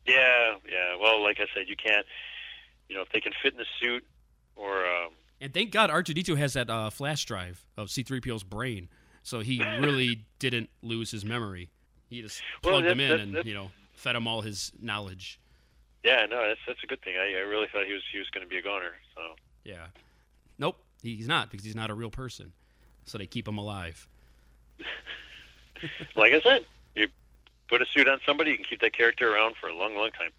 Yeah, yeah. Well, like I said, you can't. You know, if they can fit in the suit, or um, And thank God R2D2 has that uh, flash drive of C3PO's brain So he really didn't lose his memory. He just Well, plugged him in and you know fed him all his knowledge. Yeah, no, that's that's a good thing. I, I really thought he was he was going to be a goner. So Yeah. Nope, he's not because he's not a real person. So they keep him alive. like I said, you put a suit on somebody, you can keep that character around for a long, long time.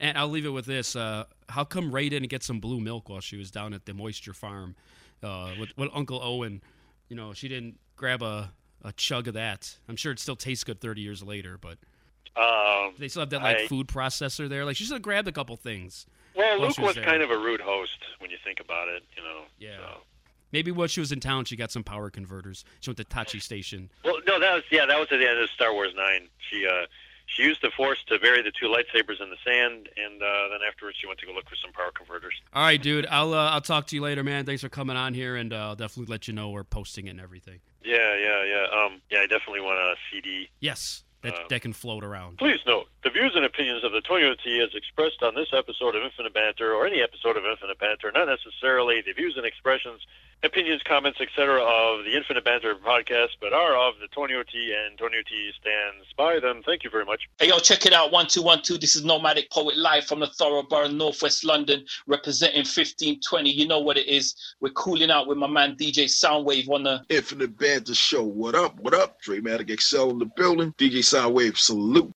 And I'll leave it with this: uh, How come Rey didn't get some blue milk while she was down at the moisture farm uh, with, with Uncle Owen? You know, she didn't grab a, a chug of that. I'm sure it still tastes good 30 years later, but Um, they still have that like I- food processor there. Like she should have grabbed a couple things. Well, Luke she was kind of a rude host when you think about it. You know. Yeah. so. Maybe while she was in town, she got some power converters. She went to Tosche Station. Well, no, that was yeah, that was at the end of Star Wars Nine. She uh, she used the Force to bury the two lightsabers in the sand, and uh, then afterwards she went to go look for some power converters. All right, dude. I'll uh, I'll talk to you later, man. Thanks for coming on here, and uh, I'll definitely let you know we're posting it and everything. Yeah, yeah, yeah. Um, yeah, I definitely want a CD. Yes, that Uh, that can float around. Please note, the views and opinions of the Tonio T as expressed on this episode of Infinite Banter or any episode of Infinite Banter not necessarily the views and expressions, opinions, comments, etc. of the Infinite Banter podcast, but are of the Tonio T and Tonio T stands by them. Thank you very much. Hey, yo, check it out. One, two, one, two. This is Nomadic Poet live from the Thoroughborough, Northwest London, representing 1520. You know what it is. We're cooling out with my man DJ Soundwave on the Infinite Banter Show. What up? What up? Dramatic XL in the building. DJ Soundwave, salute.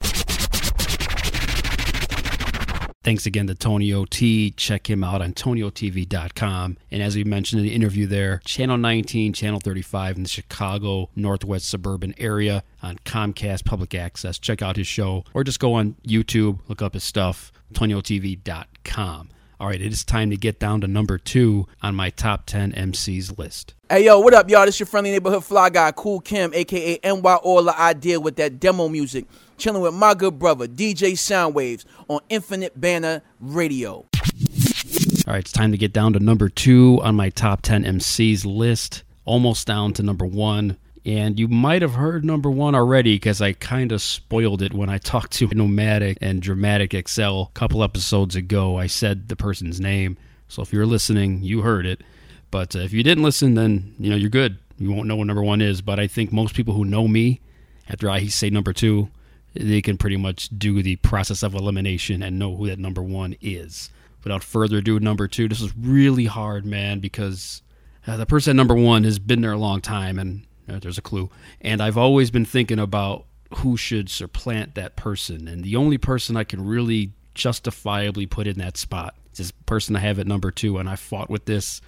Thanks again to Tonio T. Check him out on TonioTV.com. And as we mentioned in the interview there, Channel 19, Channel 35 in the Chicago Northwest suburban area on Comcast Public Access. Check out his show or just go on YouTube, look up his stuff, TonioTV.com. All right, it is time to get down to number two on my top 10 MCs list. Hey yo, what up, y'all? This your friendly neighborhood fly guy, Kool Kim, aka NY All Idea with that demo music. Chilling with my good brother, DJ Soundwaves, on Infinite Banter Radio. All right, it's time to get down to number two on my top 10 MCs list. Almost down to number one. And you might have heard number one already because I kind of spoiled it when I talked to Nomadic and Dramatic XL a couple episodes ago. I said the person's name. So if you're listening, you heard it. But uh, if you didn't listen, then you know you're good. You won't know what number one is. But I think most people who know me, after I say number two, they can pretty much do the process of elimination and know who that number one is. Without further ado, number two. This is really hard, man, because uh, the person at number one has been there a long time, and there's a clue. And I've always been thinking about who should supplant that person, and the only person I can really justifiably put in that spot is this person I have at number two. And I fought with this.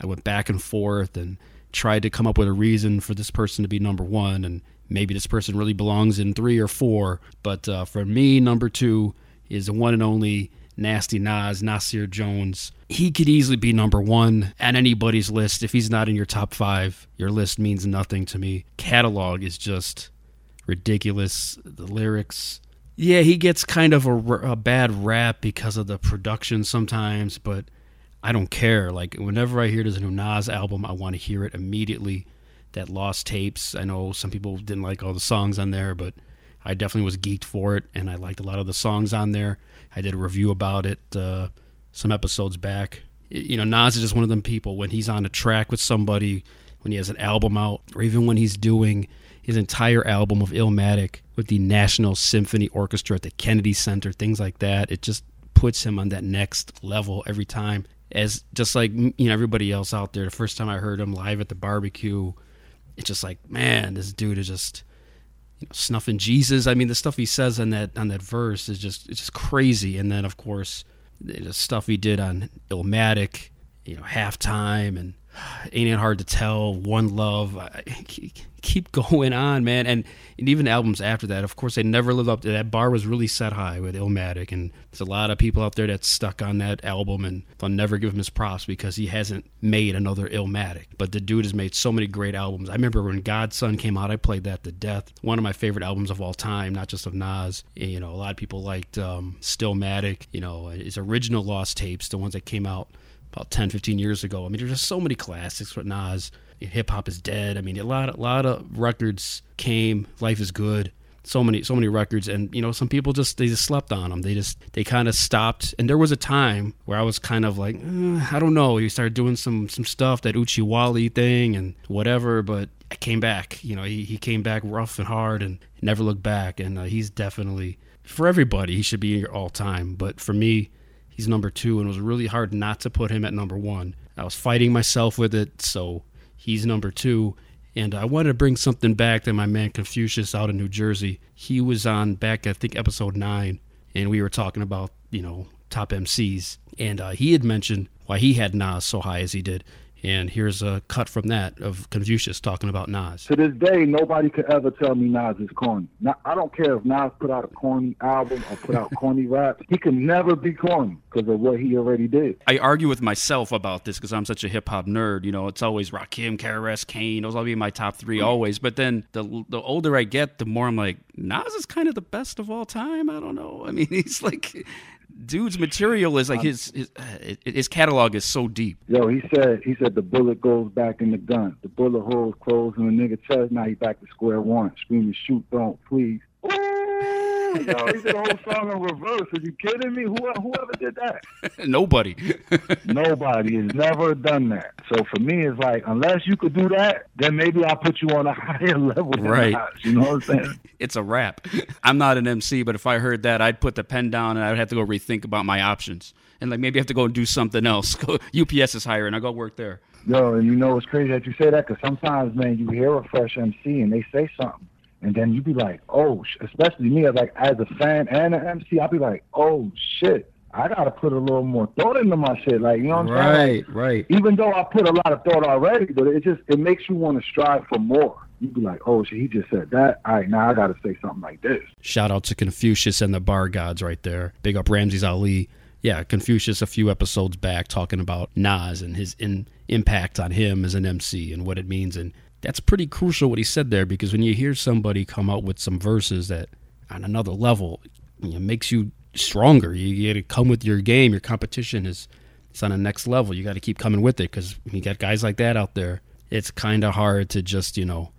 I went back and forth and tried to come up with a reason for this person to be number one, and maybe this person really belongs in three or four. But uh, for me, number two is the one and only Nasty Nas, Nasir Jones. He could easily be number one at anybody's list. If he's not in your top five, your list means nothing to me. Catalog is just ridiculous. The lyrics. Yeah, he gets kind of a, a bad rap because of the production sometimes, but I don't care. Like, whenever I hear there's a new Nas album, I want to hear it immediately. That Lost Tapes, I know some people didn't like all the songs on there, but I definitely was geeked for it, and I liked a lot of the songs on there. I did a review about it uh, some episodes back. You know, Nas is just one of them people when he's on a track with somebody, when he has an album out, or even when he's doing his entire album of Illmatic with the National Symphony Orchestra at the Kennedy Center, things like that. It just puts him on that next level every time. As just like you know everybody else out there, the first time I heard him live at the barbecue, it's just like man, this dude is just you know, snuffing Jesus. I mean, the stuff he says on that on that verse is just it's just crazy. And then of course the stuff he did on Illmatic, you know, halftime and ain't it hard to tell, One Love. Keep going on, man. And, and even albums after that, of course, they never lived up to that. Bar was really set high with Illmatic, and there's a lot of people out there that's stuck on that album, and they'll never give him his props because he hasn't made another Illmatic. But the dude has made so many great albums. I remember when God's Son came out, I played that to death. One of my favorite albums of all time, not just of Nas. You know, a lot of people liked um, Stillmatic. You know, his original Lost Tapes, the ones that came out about 10, 15 years ago. I mean, there's just so many classics with Nas. Hip hop is dead. I mean, a lot, a lot of records came. Life is good. So many, so many records, and you know, some people just they just slept on them. They just they kind of stopped. And there was a time where I was kind of like, eh, I don't know. You started doing some some stuff that Oochie Wally thing and whatever, but I came back. You know, he, he came back rough and hard and never looked back. And uh, he's definitely, for everybody, he should be all time. But for me, he's number two, and it was really hard not to put him at number one. I was fighting myself with it, so he's number two. And I wanted to bring something back to my man Confucius out in New Jersey. He was on back, I think, episode nine, and we were talking about, you know, top MCs. And uh, he had mentioned why he had Nas so high as he did. And here's a cut from that of Confucius talking about Nas. To this day, nobody could ever tell me Nas is corny. Now, I don't care if Nas put out a corny album or put out corny rap. He can never be corny because of what he already did. I argue with myself about this because I'm such a hip hop nerd. You know, it's always Rakim, KRS, Kane. Those will be my top three always. But then the the older I get, the more I'm like, Nas is kind of the best of all time. I don't know. I mean, he's like dude's material is like um, his his uh, his catalog is so deep. Yo, he said he said the bullet goes back in the gun. The bullet holes close in the nigga chest. Now he back to square one. Screaming, shoot, don't, please. He did a whole song in reverse. Are you kidding me? Who, whoever did that? Nobody. Nobody has never done that. So for me, it's like unless you could do that, then maybe I'll put you on a higher level. Right. You know what I'm saying? it's a rap. I'm not an MC, but if I heard that, I'd put the pen down and I'd have to go rethink about my options. And like maybe I have to go and do something else. UPS is hiring. I go work there. Yo, and you know it's crazy that you say that because sometimes, man, you hear a fresh MC and they say something, and then you'd be like, oh, sh-, especially me as like as a fan and an MC, I'll be like, oh shit, I gotta put a little more thought into my shit. Like you know what I'm saying? Right, right. Even though I put a lot of thought already, but it just it makes you want to strive for more. You'd be like, oh shit, he just said that. All right, now I gotta say something like this. Shout out to Confucius and the Bar Gods right there. Big up Ramses Ali. Yeah, Confucius a few episodes back talking about Nas and his in, impact on him as an MC and what it means. And that's pretty crucial what he said there because when you hear somebody come out with some verses that on another level, you know, makes you stronger. You, you got to come with your game. Your competition is it's on the next level. You got to keep coming with it because you got guys like that out there, it's kind of hard to just you know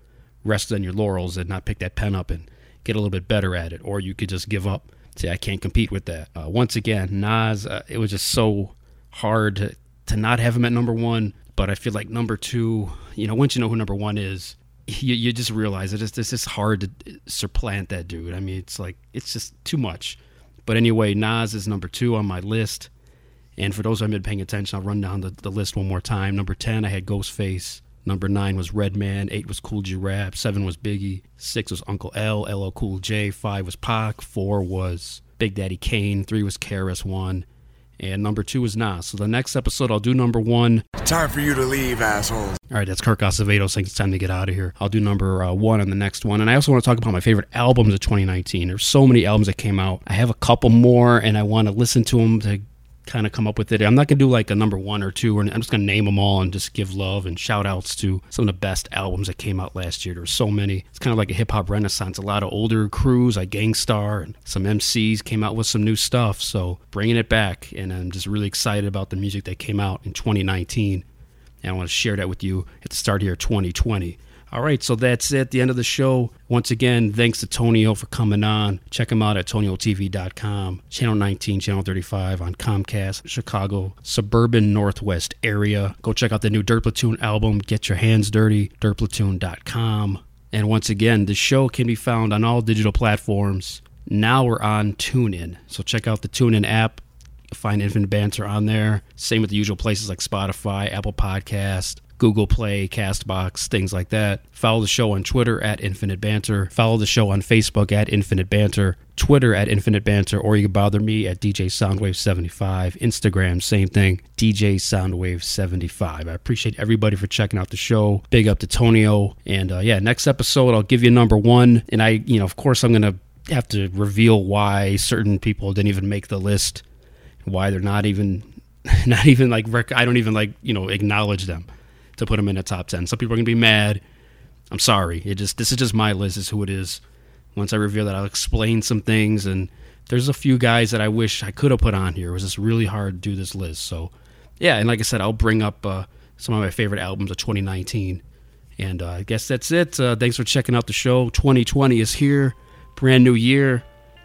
rest on your laurels and not pick that pen up and get a little bit better at it, or you could just give up. Say I can't compete with that. Uh, once again, Nas, uh, it was just so hard to, to not have him at number one. But I feel like number two, you know, once you know who number one is, you, you just realize it is it's just hard to supplant that dude. I mean, it's like it's just too much. But anyway, Nas is number two on my list. And for those who haven't been paying attention, I'll run down the, the list one more time. Number 10, I had Ghostface. Number 9 was Redman. 8 was Kool G Rap. 7 was Biggie. 6 was Uncle L, LL Cool J. 5 was Pac. 4 was Big Daddy Kane. 3 was KRS One. And number 2 is Nas. So the next episode, I'll do number 1. Time for you to leave, assholes. All right, that's Kirk Acevedo saying it's time to get out of here. I'll do number uh, one on the next one. And I also want to talk about my favorite albums of 2019. There's so many albums that came out. I have a couple more, and I want to listen to them to kind of come up with it. I'm not going to do like a number one or two, or I'm just going to name them all and just give love and shout outs to some of the best albums that came out last year. There's so many. It's kind of like a hip hop renaissance. A lot of older crews like Gang Starr and some MCs came out with some new stuff. So bringing it back, and I'm just really excited about the music that came out in 2019 and I want to share that with you at the start here 2020. All right, so that's it. The end of the show. Once again, thanks to Tonio for coming on. Check him out at TonioTV.com, Channel 19, Channel 35 on Comcast, Chicago, suburban Northwest area. Go check out the new Dirt Platoon album, Get Your Hands Dirty, DirtPlatoon.com. And once again, the show can be found on all digital platforms. Now we're on TuneIn. So check out the TuneIn app. Find Infinite Banter on there. Same with the usual places like Spotify, Apple Podcast, Google Play, Castbox, things like that. Follow the show on Twitter at Infinite Banter. Follow the show on Facebook at Infinite Banter. Twitter at Infinite Banter, or you can bother me at DJ Soundwave75. Instagram, same thing, DJ Soundwave75. I appreciate everybody for checking out the show. Big up to Tonio. And uh, yeah, next episode, I'll give you number one. And I, you know, of course, I'm going to have to reveal why certain people didn't even make the list, why they're not even, not even like, rec- I don't even like, you know, acknowledge them to put them in the top 10. Some people are going to be mad. I'm sorry. It just, this is just my list, is who it is. Once I reveal that, I'll explain some things. And there's a few guys that I wish I could have put on here. It was just really hard to do this list. So, yeah. And like I said, I'll bring up uh, some of my favorite albums of 2019. And uh, I guess that's it. Uh, thanks for checking out the show. 2020 is here, brand new year.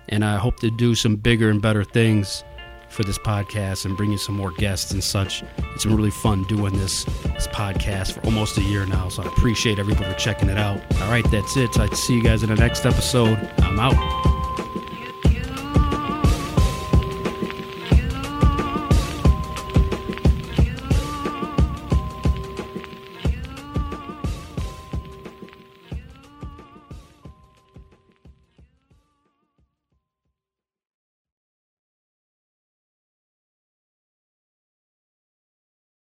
And I hope to do some bigger and better things for this podcast and bringing some more guests and such. It's been really fun doing this this podcast for almost a year now, so I appreciate everybody for checking it out. All right, that's it. So I see you guys in the next episode. I'm out.